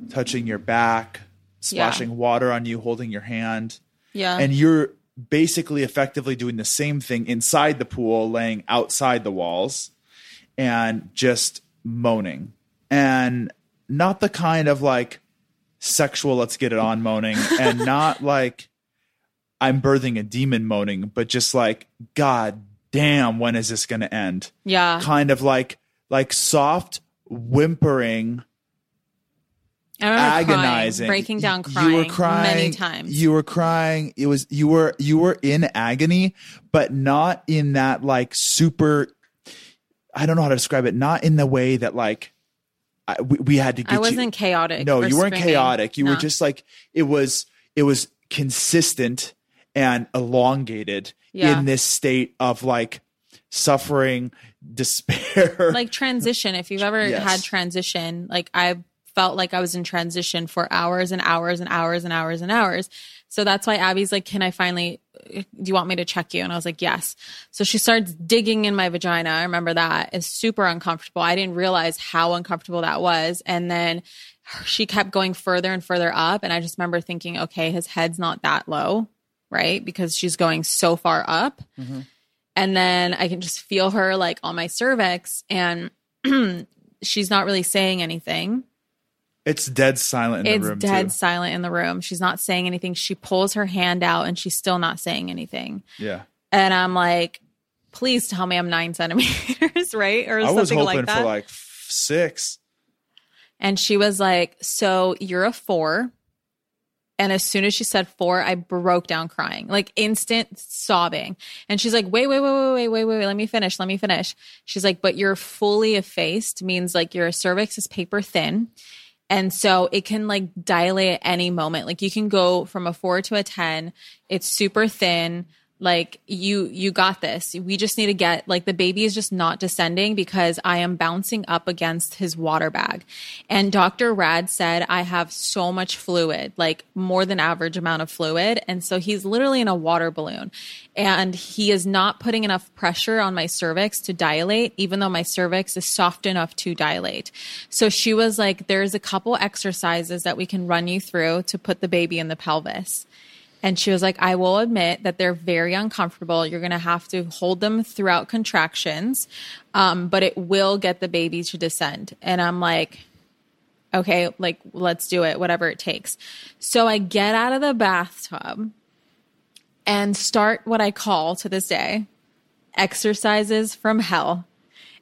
touching your back, splashing water on you, holding your hand, yeah, and you're basically effectively doing the same thing inside the pool, laying outside the walls, and just moaning, and not the kind of like sexual let's get it on moaning, and not like I'm birthing a demon moaning, but just like God damn, when is this going to end? yeah. Kind of like like soft whimpering I remember agonizing, crying, breaking down, crying, You were crying many times. You were crying. It was you were you were in agony, but not in that like super. I don't know how to describe it. Not in the way that like I, we, we had to get I wasn't chaotic. no, you weren't chaotic. You No. were just like it was. It was consistent and elongated Yeah. in this state of like suffering, despair. like transition. If you've ever Yes. had transition, like I felt like I was in transition for hours and hours and hours and hours and hours. So that's why Abby's like, "Can I finally? Do you want me to check you?" And I was like, "Yes." So she starts digging in my vagina. I remember that. It's super uncomfortable. I didn't realize how uncomfortable that was, and then she kept going further and further up. And I just remember thinking, "Okay, his head's not that low." Right, because she's going so far up mm-hmm. and then I can just feel her like on my cervix and she's not really saying anything. It's dead silent in it's the room dead too. silent in the room. She's not saying anything. She pulls her hand out and she's still not saying anything. Yeah. And I'm like, please tell me I'm nine centimeters, right? Or something like that. I was hoping like for like six. and she was like, So you're a four. And as soon as she said four, I broke down crying, like instant sobbing. And she's like, wait, wait, wait, wait, wait, wait, wait, wait, let me finish, let me finish. She's like, but you're fully effaced means like your cervix is paper thin. And so it can like dilate at any moment. Like you can go from a four to a 10. It's super thin. Like you, you got this. We just need to get like the baby is just not descending because I am bouncing up against his water bag. And Dr. Rad said I have so much fluid, like more than average amount of fluid. And so he's literally in a water balloon and he is not putting enough pressure on my cervix to dilate, even though my cervix is soft enough to dilate. So she was like, there's a couple exercises that we can run you through to put the baby in the pelvis. And she was like, I will admit that they're very uncomfortable. You're going to have to hold them throughout contractions, um, but it will get the baby to descend. And I'm like, okay, like, let's do it, whatever it takes. So I get out of the bathtub and start what I call to this day exercises from hell.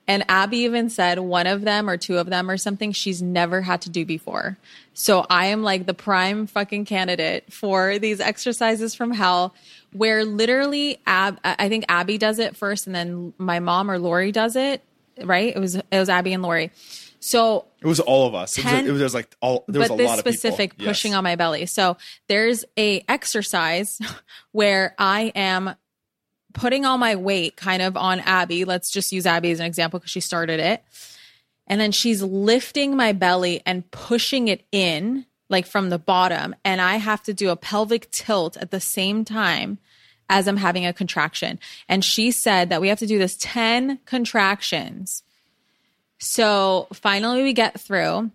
And Abby even said one of them or two of them or something she's never had to do before. So I am like the prime fucking candidate for these exercises from hell where literally Ab I think Abby does it first and then my mom or Lori does it, right? It was it was Abby and Lori. So It was all of us. It was, it was like all there was a this lot of specific people. pushing Yes. on my belly. So there's a exercise where I am putting all my weight kind of on Abby. Let's just use Abby as an example because she started it. And then she's lifting my belly and pushing it in like from the bottom. And I have to do a pelvic tilt at the same time as I'm having a contraction. And she said that we have to do this 10 contractions. So finally we get through.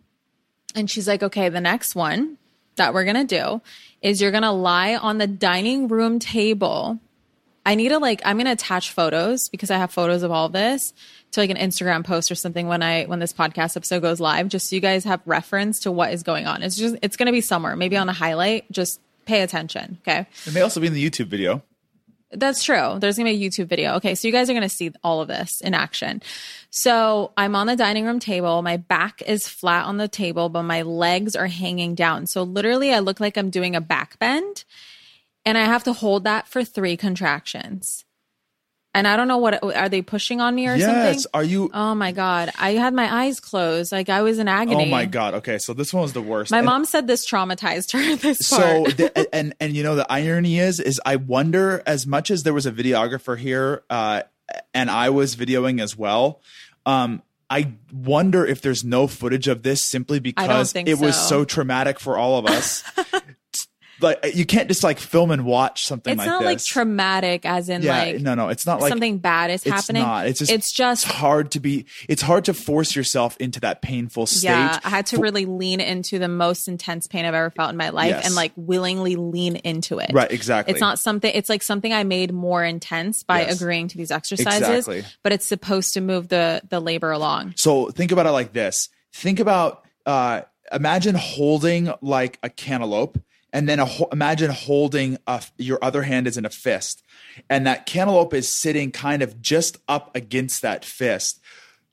And she's like, okay, the next one that we're going to do is you're going to lie on the dining room table. I need to like, I'm going to attach photos because I have photos of all this to like an Instagram post or something when I, when this podcast episode goes live, just so you guys have reference to what is going on. It's just, it's going to be somewhere, maybe on a highlight. Just pay attention. Okay. It may also be in the YouTube video. That's true. There's gonna be a YouTube video. Okay, so you guys are gonna see all of this in action. So I'm on the dining room table. My back is flat on the table, but my legs are hanging down. So literally, I look like I'm doing a back bend, and I have to hold that for three contractions. And I don't know what are they pushing on me or Yes. something. Are you? Oh my god! I had my eyes closed, like I was in agony. oh my god. Okay, so this one was the worst. My And- mom said this traumatized her. This so part. the, and and you know the irony is is I wonder as much as there was a videographer here uh and I was videoing as well um I wonder if there's no footage of this simply because it was so. so traumatic for all of us. like you can't just like film and watch something like that. it's like not this. like traumatic, as in yeah, like no, no, it's not like something bad is it's happening. not. It's just it's just it's hard to be. It's hard to force yourself into that painful state. yeah. I had to really lean into the most intense pain I've ever felt in my life Yes. and like willingly lean into it. Right, exactly. It's not something. It's like something I made more intense by Yes. agreeing to these exercises. Exactly. But it's supposed to move the the labor along. So think about it like this. Think about uh imagine holding like a cantaloupe and then ho- imagine holding your other hand is in a fist and that cantaloupe is sitting kind of just up against that fist.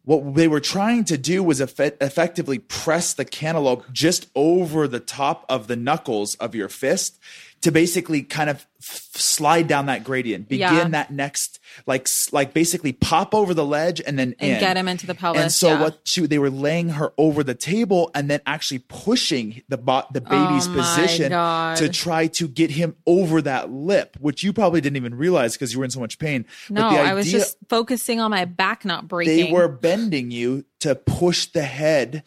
What they were trying to do was effe- effectively press the cantaloupe just over the top of the knuckles of your fist to basically kind of f- slide down that gradient, begin Yeah. that next, like, like basically pop over the ledge and then And in. get him into the pelvis, And so yeah. what she they were laying her over the table and then actually pushing the bo- the baby's Oh position God. to try to get him over that lip, which you probably didn't even realize because you were in so much pain. No, but the I was just focusing on my back not breaking. they were bending you to push the head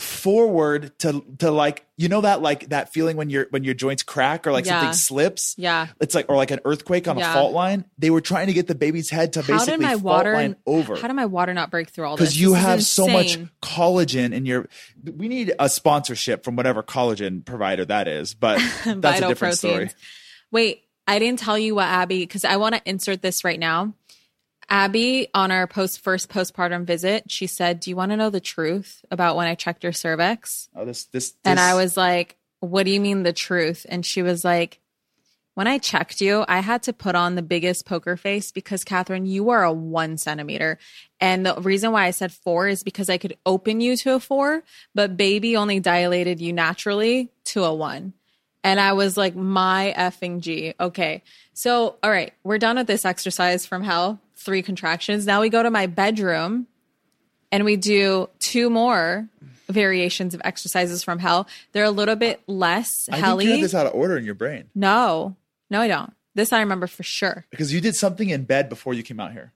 forward to to like you know that like that feeling when your when your joints crack or like Yeah. something slips Yeah. it's like or like an earthquake on Yeah. a fault line they were trying to get the baby's head to How basically fault water line over How did my water not break through all this? because you This have so much collagen in your we need a sponsorship from whatever collagen provider that is but that's a different story Wait, I didn't tell you what Abby because I want to insert this right now. Abby, on our post first postpartum visit, she said, "Do you want to know the truth about when I checked your cervix?" Oh, this, this, And I was like, What do you mean the truth? And she was like, When I checked you, I had to put on the biggest poker face because, Catherine, you are a one centimeter. And the reason why I said four is because I could open you to a four, but baby only dilated you naturally to a one. And I was like, My effing G. Okay. So, all right, we're done with this exercise from hell, three contractions. Now we go to my bedroom and we do two more variations of exercises from hell. They're a little bit less I think you have this out of order in your brain No, no, I don't. This I remember for sure. because you did something in bed before you came out here.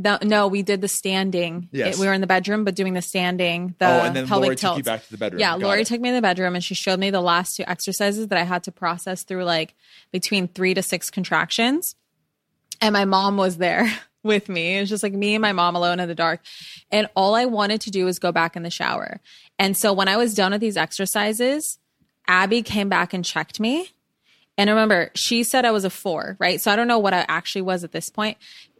No, no we did the standing. Yes. It- we were in the bedroom, but doing the standing. The oh, and then pelvic Lori took you back to the bedroom. Yeah, Got Lori it. took me in the bedroom and she showed me the last two exercises that I had to process through like between three to six contractions. And my mom was there with me. It was just like me and my mom alone in the dark. And all I wanted to do was go back in the shower. And so when I was done with these exercises, Abby came back and checked me. And remember, she said I was a four, right? So I don't know what I actually was at this point.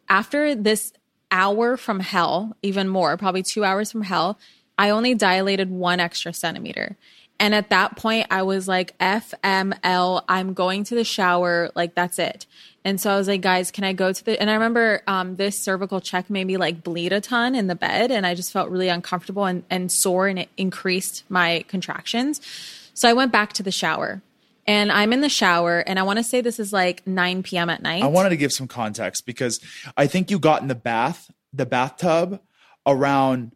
After this hour from hell, even more, probably two hours from hell, I only dilated one extra centimeter. And at that point, I was like, FML, I'm going to the shower. Like, that's it. And so I was like, guys, can I go to the, and I remember um, this cervical check made me like bleed a ton in the bed. And I just felt really uncomfortable and, and sore and it increased my contractions. So I went back to the shower and I'm in the shower and I want to say this is like 9 p.m. at night. I wanted to give some context because I think you got in the bath, the bathtub around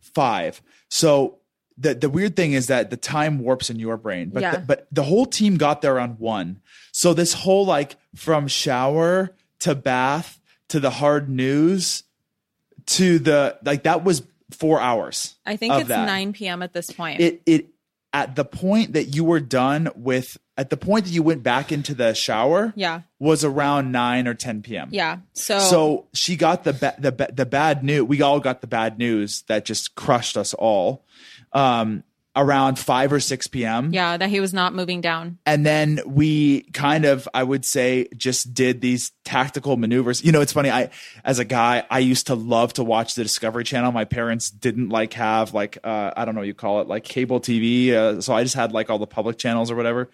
five. So the the weird thing is that the time warps in your brain, but Yeah. the, but the whole team got there around one. So this whole like from shower to bath to the hard news to the like that was four hours. I think it's that. 9 p.m. at this point. It it at the point that you were done with at the point that you went back into the shower yeah. was around 9 or 10 p.m. Yeah. So, So she got the ba- the ba- the bad news. We all got the bad news that just crushed us all. Um, around 5 or 6 p.m. yeah, that he was not moving down. And then we kind of, I would say, just did these tactical maneuvers. You know, it's funny. I, as a guy, I used to love to watch the Discovery Channel. My parents didn't like have like, uh, I don't know what you call it, like cable TV. Uh, so I just had like all the public channels or whatever.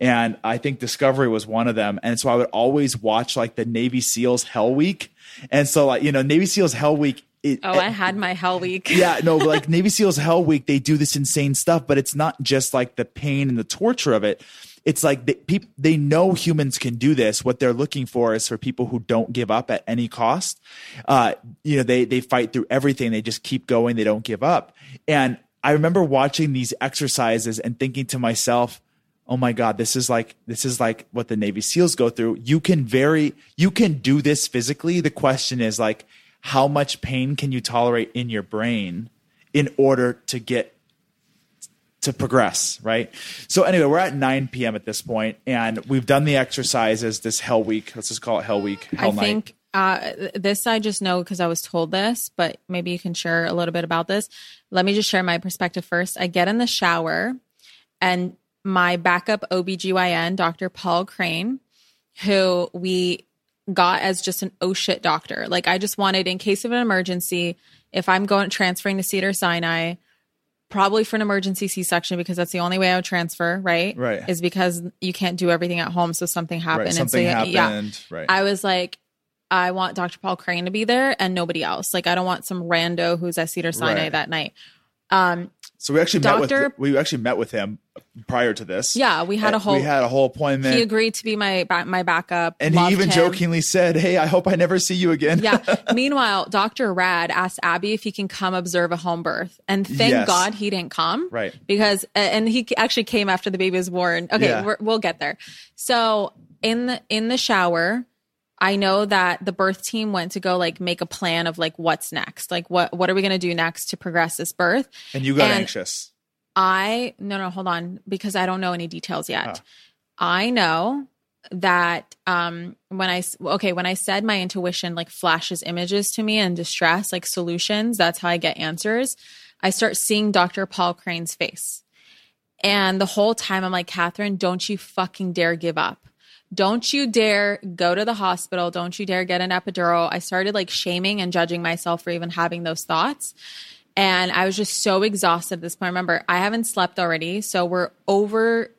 And I think Discovery was one of them. And so I would always watch like the Navy SEALs Hell Week. And so like, you know, Navy SEALs Hell Week. It, Oh, I had my hell week. yeah, no, like Navy SEALs Hell Week, they do this insane stuff, but it's not just like the pain and the torture of it. It's like they, peop, they know humans can do this. What they're looking for is for people who don't give up at any cost. Uh, you know, they they fight through everything. They just keep going. They don't give up. And I remember watching these exercises and thinking to myself, oh my god this is like this is like what the navy seals go through you can very you can do this physically the question is like how much pain can you tolerate in your brain in order to get to progress right so anyway we're at 9 p.m at this point and we've done the exercises this hell week let's just call it hell week hell I night think uh, this I just know because I was told this, but maybe you can share a little bit about this. Let me just share my perspective first. I get in the shower and my backup OBGYN, Dr. Paul Crane, who we got as just an oh shit doctor. Like I just wanted in case of an emergency, if I'm going transferring to Cedar Sinai, probably for an emergency C-section because that's the only way I would transfer, right? Right. Is because you can't do everything at home, so something happened. right and so, something yeah, happened right I was like, I want Dr. Paul Crane to be there and nobody else. Like, I don't want some rando who's at Cedar Sinai Right. that night. Um, so we actually met with we actually met with him prior to this Yeah, we had a whole. we had a whole appointment he agreed to be my my backup, and he even him. jokingly said hey i hope i never see you again Yeah. Meanwhile, Dr. Rad asked Abby if he can come observe a home birth, and thank Yes. God he didn't come. Right. Because and he actually came after the baby was born. Okay, Yeah. we're, we'll get there. So in the in the shower, I know that the birth team went to go like make a plan of like what's next, like what what are we going to do next to progress this birth. and you got And- anxious I no no hold on because I don't know any details yet. I know that um when I okay when I said my intuition like flashes images to me and distress like solutions that's how I get answers. I start seeing Dr. Paul Crane's face. And the whole time I'm like, Catherine, don't you fucking dare give up. Don't you dare go to the hospital. Don't you dare get an epidural. I started like shaming and judging myself for even having those thoughts. And I was just so exhausted at this point. Remember, I haven't slept already. So we're over,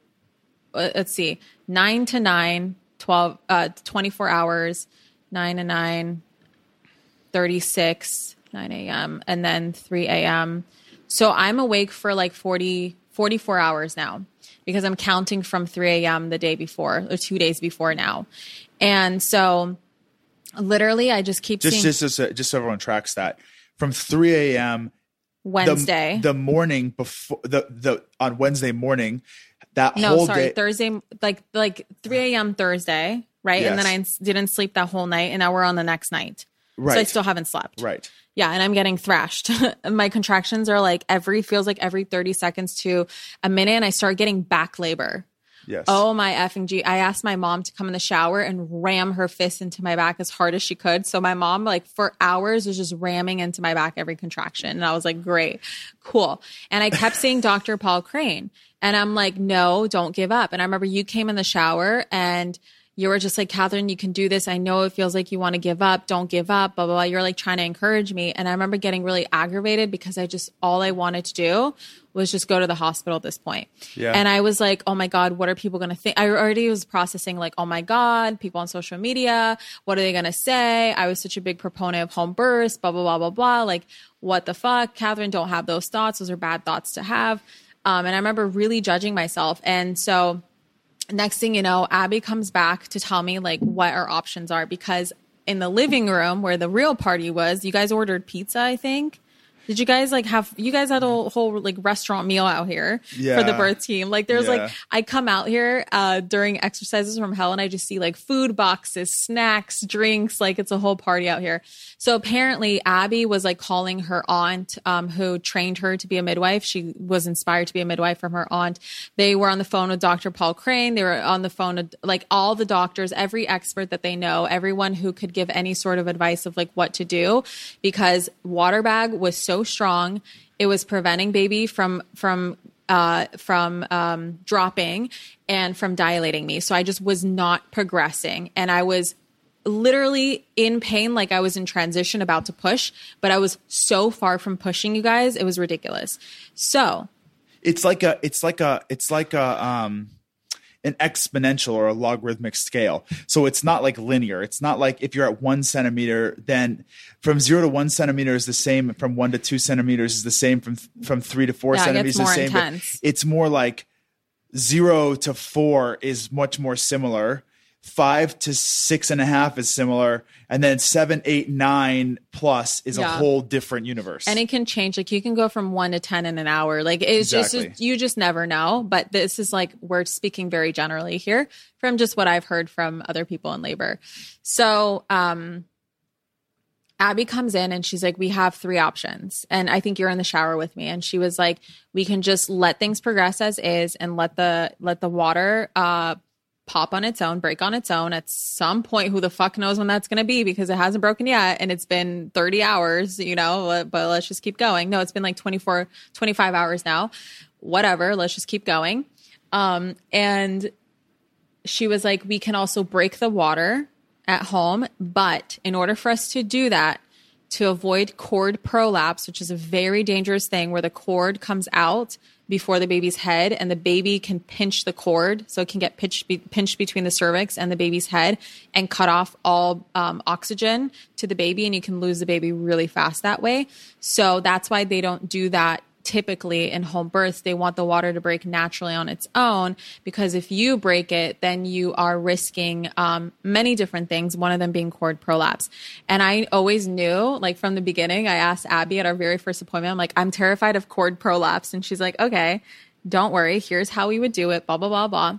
uh, let's see, nine to nine, 12, uh, 24 hours, nine to nine, 36, 9 a.m., and then 3 a.m. So I'm awake for like 40, 44 hours now because I'm counting from 3 a.m. the day before or two days before now. And so literally, I just keep Just seeing just just, uh, just so everyone tracks that from 3 a.m. the- Wednesday. the, morning before the the on Wednesday morning, that no, whole sorry, day. Thursday, like like 3 a.m. Thursday, right? And then I didn't sleep that whole night, and now we're on the next night. So I still haven't slept. right. Yeah, and I'm getting thrashed. My contractions are like every feels like every 30 seconds to a minute, and I start getting back labor. Yes. Oh my effing G. I asked my mom to come in the shower and ram her fist into my back as hard as she could. So my mom, like for hours, was just ramming into my back every contraction. And I was like, great, cool. And I kept seeing Dr. Paul Crane. And I'm like, no, don't give up. And I remember you came in the shower and you were just like, Catherine, you can do this. I know it feels like you want to give up. Don't give up, blah, blah, blah. You're like trying to encourage me. And I remember getting really aggravated because I just, all I wanted to do was just go to the hospital at this point. Yeah. And I was like, oh my God, what are people going to think? I already was processing like, oh my God, people on social media, what are they going to say? I was such a big proponent of home births, blah, blah, blah, blah, blah. Like, what the fuck? Catherine, don't have those thoughts. Those are bad thoughts to have. Um, and I remember really judging myself. And so, next thing you know, Abby comes back to tell me like what our options are because in the living room where the real party was, you guys ordered pizza, I think. Did you guys like have you guys had a whole like restaurant meal out here for the birth team? Like there's Yeah. like I come out here uh during exercises from hell and I just see like food boxes, snacks, drinks, like it's a whole party out here. So apparently Abby was like calling her aunt um who trained her to be a midwife. She was inspired to be a midwife from her aunt. They were on the phone with Dr. Paul Crane. They were on the phone with like all the doctors, every expert that they know, everyone who could give any sort of advice of like what to do because water bag was so strong. It was preventing baby from from uh, from um, dropping and from dilating me. So I just was not progressing, and I was literally in pain, like I was in transition, about to push, but I was so far from pushing. You guys, it was ridiculous. So it's like a it's like a it's like a um an exponential or a logarithmic scale. So it's not like linear. It's not like if you're at one centimeter then from zero to one centimeter is the same from one to two centimeters is the same from from three to four Yeah, centimeters is the same it's more like zero to four is much more similar five to six and a half is similar and then seven eight nine plus is a whole different universe and it can change. Like you can go from one to ten in an hour. Like it's Exactly. just you just never know. But this is like we're speaking very generally here from just what I've heard from other people in labor. So um Abby comes in and she's like, We have three options. And I think you're in the shower with me. And she was like, We can just let things progress as is and let the let the water uh pop on its own, break on its own at some point. Who the fuck knows when that's going to be because it hasn't broken yet and it's been 30 hours, you know, but let's just keep going. No, it's been like 24, 25 hours now. Whatever, let's just keep going. Um, and she was like, we can also break the water at home, but in order for us to do that, to avoid cord prolapse, which is a very dangerous thing where the cord comes out before the baby's head and the baby can pinch the cord. So it can get pinched, be, pinched between the cervix and the baby's head and cut off all um, oxygen to the baby. And you can lose the baby really fast that way. So that's why they don't do that typically in home births they want the water to break naturally on its own because if you break it then you are risking um, many different things one of them being cord prolapse and i always knew like from the beginning i asked abby at our very first appointment i'm like i'm terrified of cord prolapse and she's like okay don't worry here's how we would do it blah blah blah blah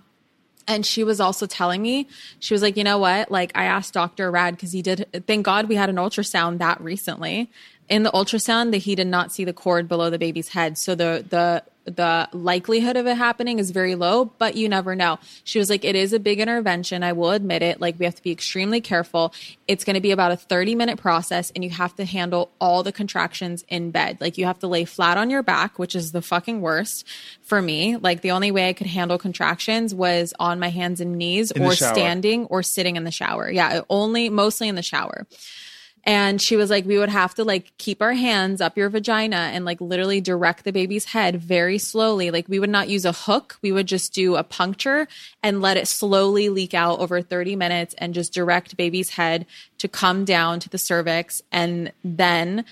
and she was also telling me, she was like, you know what? Like, I asked Dr. Rad because he did, thank God we had an ultrasound that recently. In the ultrasound, that he did not see the cord below the baby's head. So the, the the likelihood of it happening is very low, but you never know. She was like, it is a big intervention. I will admit it. Like we have to be extremely careful. It's going to be about a 30 minute process and you have to handle all the contractions in bed. Like you have to lay flat on your back, which is the fucking worst for me. Like the only way I could handle contractions was on my hands and knees In or standing or sitting in the shower. Yeah, only mostly in the shower. And she was like, we would have to like keep our hands up your vagina and like literally direct the baby's head very slowly. Like we would not use a hook. We would just do a puncture and let it slowly leak out over 30 minutes and just direct baby's head to come down to the cervix and then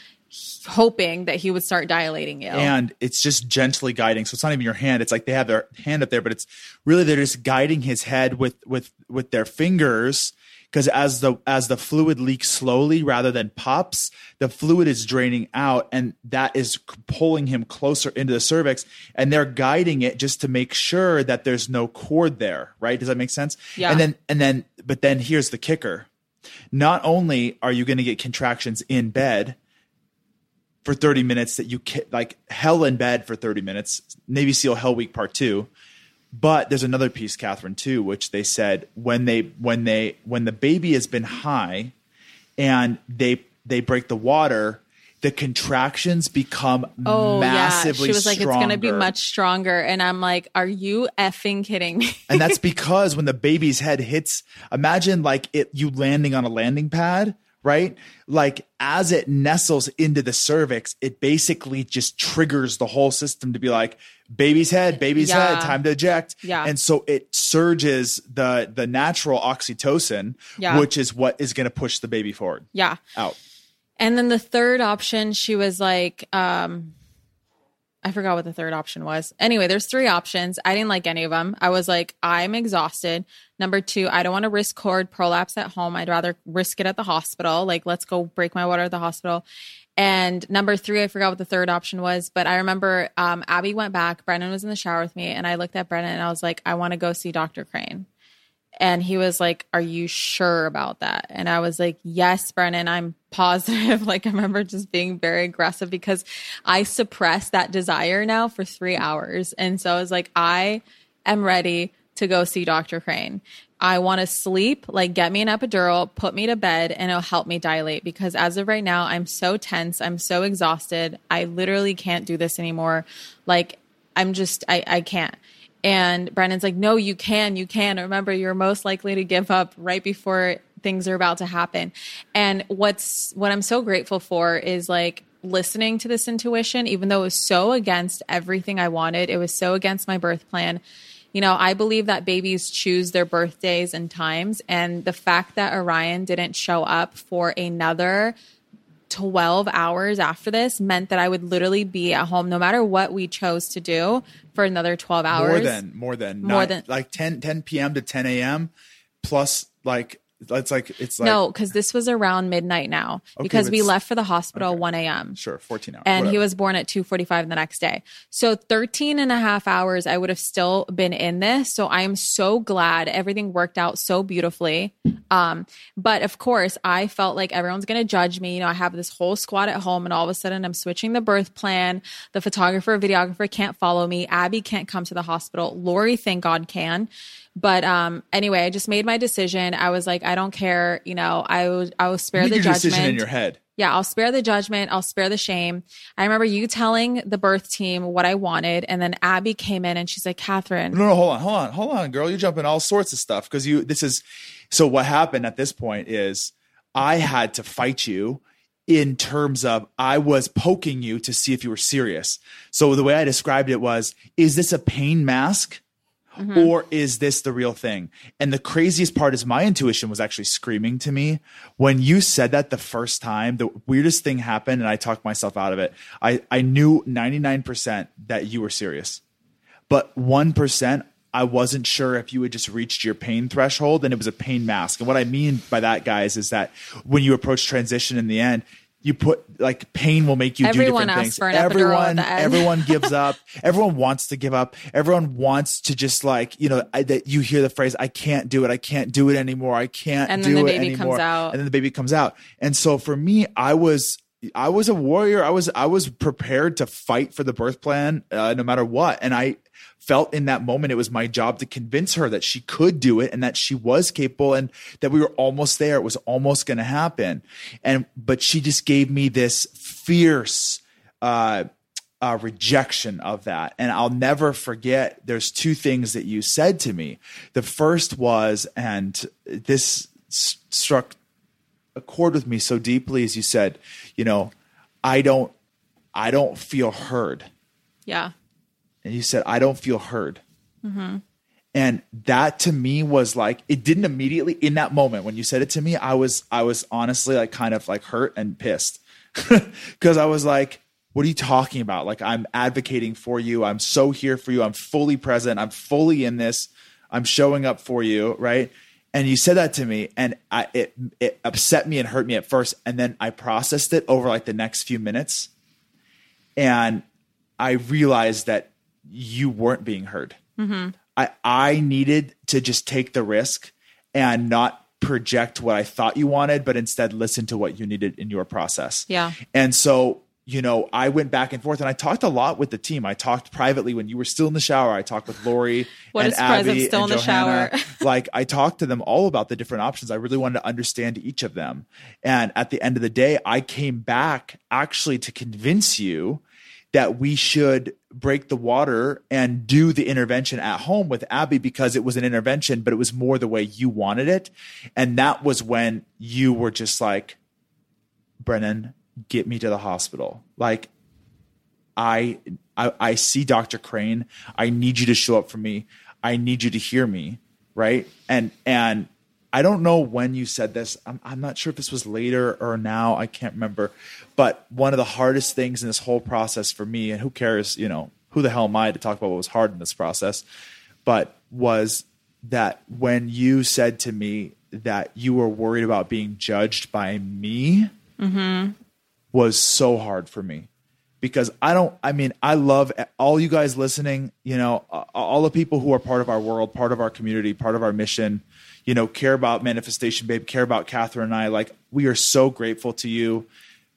hoping that he would start dilating you. and it's just gently guiding. So it's not even your hand. It's like they have their hand up there, but it's really they're just guiding his head with with with their fingers. Because as the as the fluid leaks slowly rather than pops, the fluid is draining out, and that is pulling him closer into the cervix. And they're guiding it just to make sure that there's no cord there. Right? Does that make sense? Yeah. And then and then, but then here's the kicker: not only are you going to get contractions in bed, for 30 minutes that you like hell in bed for 30 minutes navy seal hell week part two but there's another piece catherine too which they said when they when they when the baby has been high and they they break the water the contractions become Oh massively yeah, she was like, "It's going to be much stronger," and I'm like, "Are you effing kidding me?" and that's because when the baby's head hits imagine like it you landing on a landing pad right like as it nestles into the cervix it basically just triggers the whole system to be like baby's head baby's Yeah. head time to eject Yeah. and so it surges the the natural oxytocin Yeah. which is what is going to push the baby forward yeah. out And then the third option, she was like, um, I forgot what the third option was. Anyway, there's three options. I didn't like any of them. I was like, I'm exhausted. Number two, I don't want to risk cord prolapse at home. I'd rather risk it at the hospital. Like, let's go break my water at the hospital. And number three, I forgot what the third option was, but I remember um, Abby went back. Brennan was in the shower with me, and I looked at Brennan and I was like, I want to go see Dr. Crane. And he was like, Are you sure about that? And I was like, Yes, Brennan, I'm positive. Like, I remember just being very aggressive because I suppressed that desire now for three hours. And so I was like, I am ready to go see Dr. Crane. I want to sleep, like, get me an epidural, put me to bed, and it'll help me dilate because as of right now, I'm so tense. I'm so exhausted. I literally can't do this anymore. Like, I'm just, I, I can't. And Brennan's like, no, you can, you can. Remember, you're most likely to give up right before things are about to happen. And what's what I'm so grateful for is like listening to this intuition, even though it was so against everything I wanted. It was so against my birth plan. You know, I believe that babies choose their birthdays and times. And the fact that Orion didn't show up for another 12 hours after this meant that I would literally be at home no matter what we chose to do for another 12 hours. more than more than More nine- than- like 10 10 p.m to 10 a.m plus like it's like it's like no, because this was around midnight now because we left for the hospital 1 a.m. sure 14 hours and he was born at 2.45 the next day. So 13 and a half hours i would have still been in this. So i am so glad everything worked out so beautifully. Um, but of course i felt like everyone's going to judge me. You know i have this whole squad at home and all of a sudden i'm switching the birth plan. The photographer videographer can't follow me. Abby can't come to the hospital. Lori thank god can but um, anyway, I just made my decision. I was like, I don't care. You know, I will, I will spare Make the judgment. decision in your head Yeah, I'll spare the judgment. I'll spare the shame. I remember you telling the birth team what I wanted, and then Abby came in and she's like, Catherine, No, no, hold on, hold on, hold on, girl. You're jumping all sorts of stuff because you. This is so. What happened at this point is I had to fight you in terms of I was poking you to see if you were serious. So the way I described it was: Is this a pain mask? Mm-hmm. Or is this the real thing? And the craziest part is my intuition was actually screaming to me when you said that the first time. The weirdest thing happened, and I talked myself out of it. I, I knew 99% that you were serious but 1% I wasn't sure if you had just reached your pain threshold and it was a pain mask. And what I mean by that, guys, is that when you approach transition in the end, you put like pain will make you Everyone do different asks things. for an epidural everyone, everyone gives up. Everyone wants to give up. Everyone wants to just like you know I, that you hear the phrase "I can't do it. I can't do it anymore. I can't And then do the it baby comes anymore." out. And then the baby comes out. And so for me, I was I was a warrior. I was I was prepared to fight for the birth plan uh, no matter what. And I felt in that moment it was my job to convince her that she could do it and that she was capable and that we were almost there. It was almost going to happen. And but she just gave me this fierce uh, uh, rejection of that. And I'll never forget. There's two things that you said to me. The first was, and this s- struck a chord with me so deeply, as you said, you know, I don't, I don't feel heard. Yeah. And you said, I don't feel heard. Mm-hmm. And that to me was like, it didn't immediately in that moment when you said it to me, I was, I was honestly like kind of like hurt and pissed because I was like, what are you talking about? Like, I'm advocating for you. I'm so here for you. I'm fully present. I'm fully in this. I'm showing up for you. Right. And you said that to me and I, it, it upset me and hurt me at first. And then I processed it over like the next few minutes. And I realized that you weren't being heard. Mm-hmm. I, I needed to just take the risk and not project what I thought you wanted, but instead listen to what you needed in your process. Yeah. And so, you know, I went back and forth and I talked a lot with the team. I talked privately when you were still in the shower. I talked with Lori and a surprise, I'm Abby still and in the shower. like I talked to them all about the different options. I really wanted to understand each of them. And at the end of the day, I came back actually to convince you that we should break the water and do the intervention at home with Abby because it was an intervention, but it was more the way you wanted it. And that was when you were just like, Brennan, get me to the hospital. Like, I, I I see Dr. Crane. I need you to show up for me. I need you to hear me, right? And and I don't know when you said this. I'm I'm not sure if this was later or now. I can't remember. But one of the hardest things in this whole process for me, and who cares, you know, who the hell am I to talk about what was hard in this process? But was that when you said to me that you were worried about being judged by me mm-hmm. was so hard for me because I don't, I mean, I love all you guys listening, you know, all the people who are part of our world, part of our community, part of our mission, you know, care about Manifestation Babe, care about Catherine and I. Like, we are so grateful to you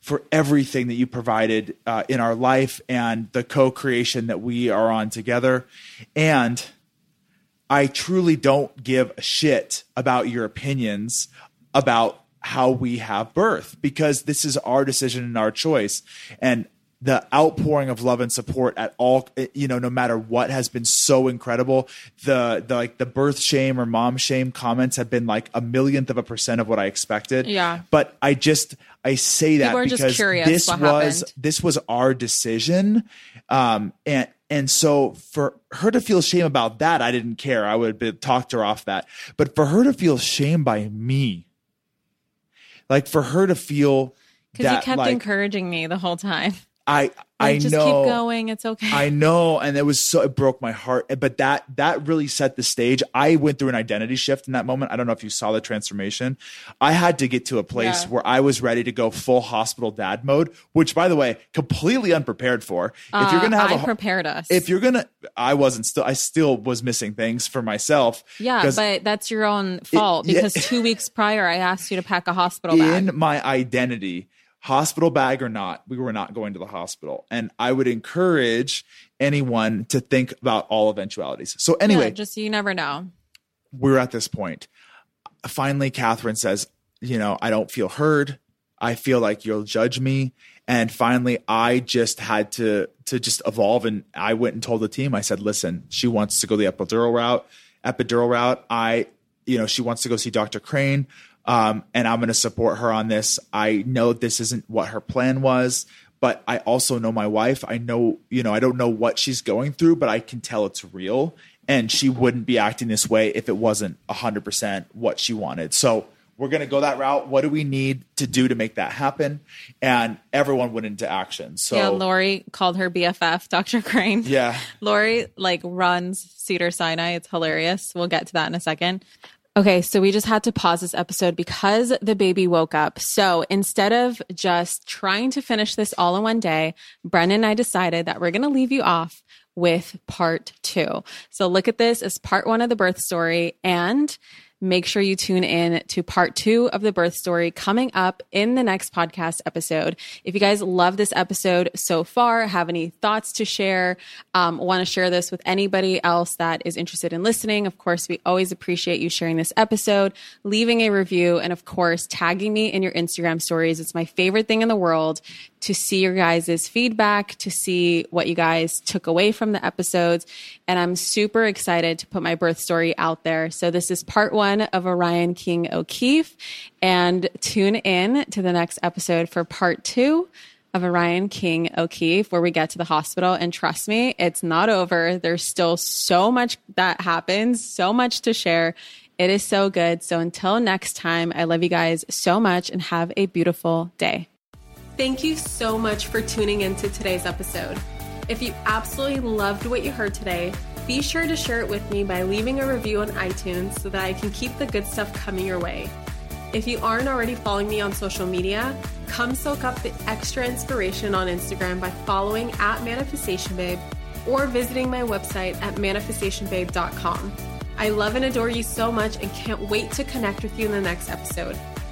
for everything that you provided uh, in our life and the co creation that we are on together. And, I truly don't give a shit about your opinions about how we have birth because this is our decision and our choice. And the outpouring of love and support at all, you know, no matter what has been so incredible. The, the like the birth shame or mom shame comments have been like a millionth of a percent of what I expected. Yeah. But I just, I say that People are just because this was, happened. this was our decision. Um, and, and so for her to feel shame about that, I didn't care. I would have talked her off that. But for her to feel shame by me, like for her to feel Because you kept like, encouraging me the whole time. I, I Like, just know, keep going. It's okay. I know, and it was so it broke my heart. But that that really set the stage. I went through an identity shift in that moment. I don't know if you saw the transformation. I had to get to a place Yeah. where I was ready to go full hospital dad mode, which, by the way, completely unprepared for. if you're Uh, gonna have I a prepared us. if you're gonna, I wasn't still. I still was missing things for myself. Yeah, but that's your own fault yeah. because two weeks prior I asked you to pack a hospital bag. in my identity, hospital bag or not, we were not going to the hospital. And I would encourage anyone to think about all eventualities. So anyway, Yeah, just you never know. we're at this point. Finally, Catherine says, You know, I don't feel heard. I feel like you'll judge me. And finally, I just had to to just evolve. And I went and told the team, I said, listen, she wants to go the epidural route, epidural route. I, you know, she wants to go see Dr. Crane. Um, and I'm going to support her on this. I know this isn't what her plan was, but I also know my wife. I know, you know, I don't know what she's going through, but I can tell it's real. And she wouldn't be acting this way if it wasn't 100% what she wanted. So we're going to go that route. What do we need to do to make that happen? And everyone went into action. So, yeah, Lori called her BFF, Dr. Crane. yeah. Lori like runs Cedar Sinai. It's hilarious. We'll get to that in a second. Okay, so we just had to pause this episode because the baby woke up. So instead of just trying to finish this all in one day, Brennan and I decided that we're going to leave you off with part two. So look at this as part one of the birth story. And make sure you tune in to part two of the birth story coming up in the next podcast episode. If you guys love this episode so far, have any thoughts to share, um, want to share this with anybody else that is interested in listening, of course, we always appreciate you sharing this episode, leaving a review, and of course, tagging me in your Instagram stories. It's my favorite thing in the world to see your guys' feedback, to see what you guys took away from the episodes. And I'm super excited to put my birth story out there. So this is part one of Orion King O'Keefe. And tune in to the next episode for part two of Orion King O'Keefe, where we get to the hospital. And trust me, it's not over. There's still so much that happens, so much to share. It is so good. So until next time, I love you guys so much and have a beautiful day. Thank you so much for tuning into today's episode. If you absolutely loved what you heard today, be sure to share it with me by leaving a review on iTunes so that I can keep the good stuff coming your way. If you aren't already following me on social media, come soak up the extra inspiration on Instagram by following at Manifestation Babe or visiting my website at manifestationbabe.com. I love and adore you so much and can't wait to connect with you in the next episode.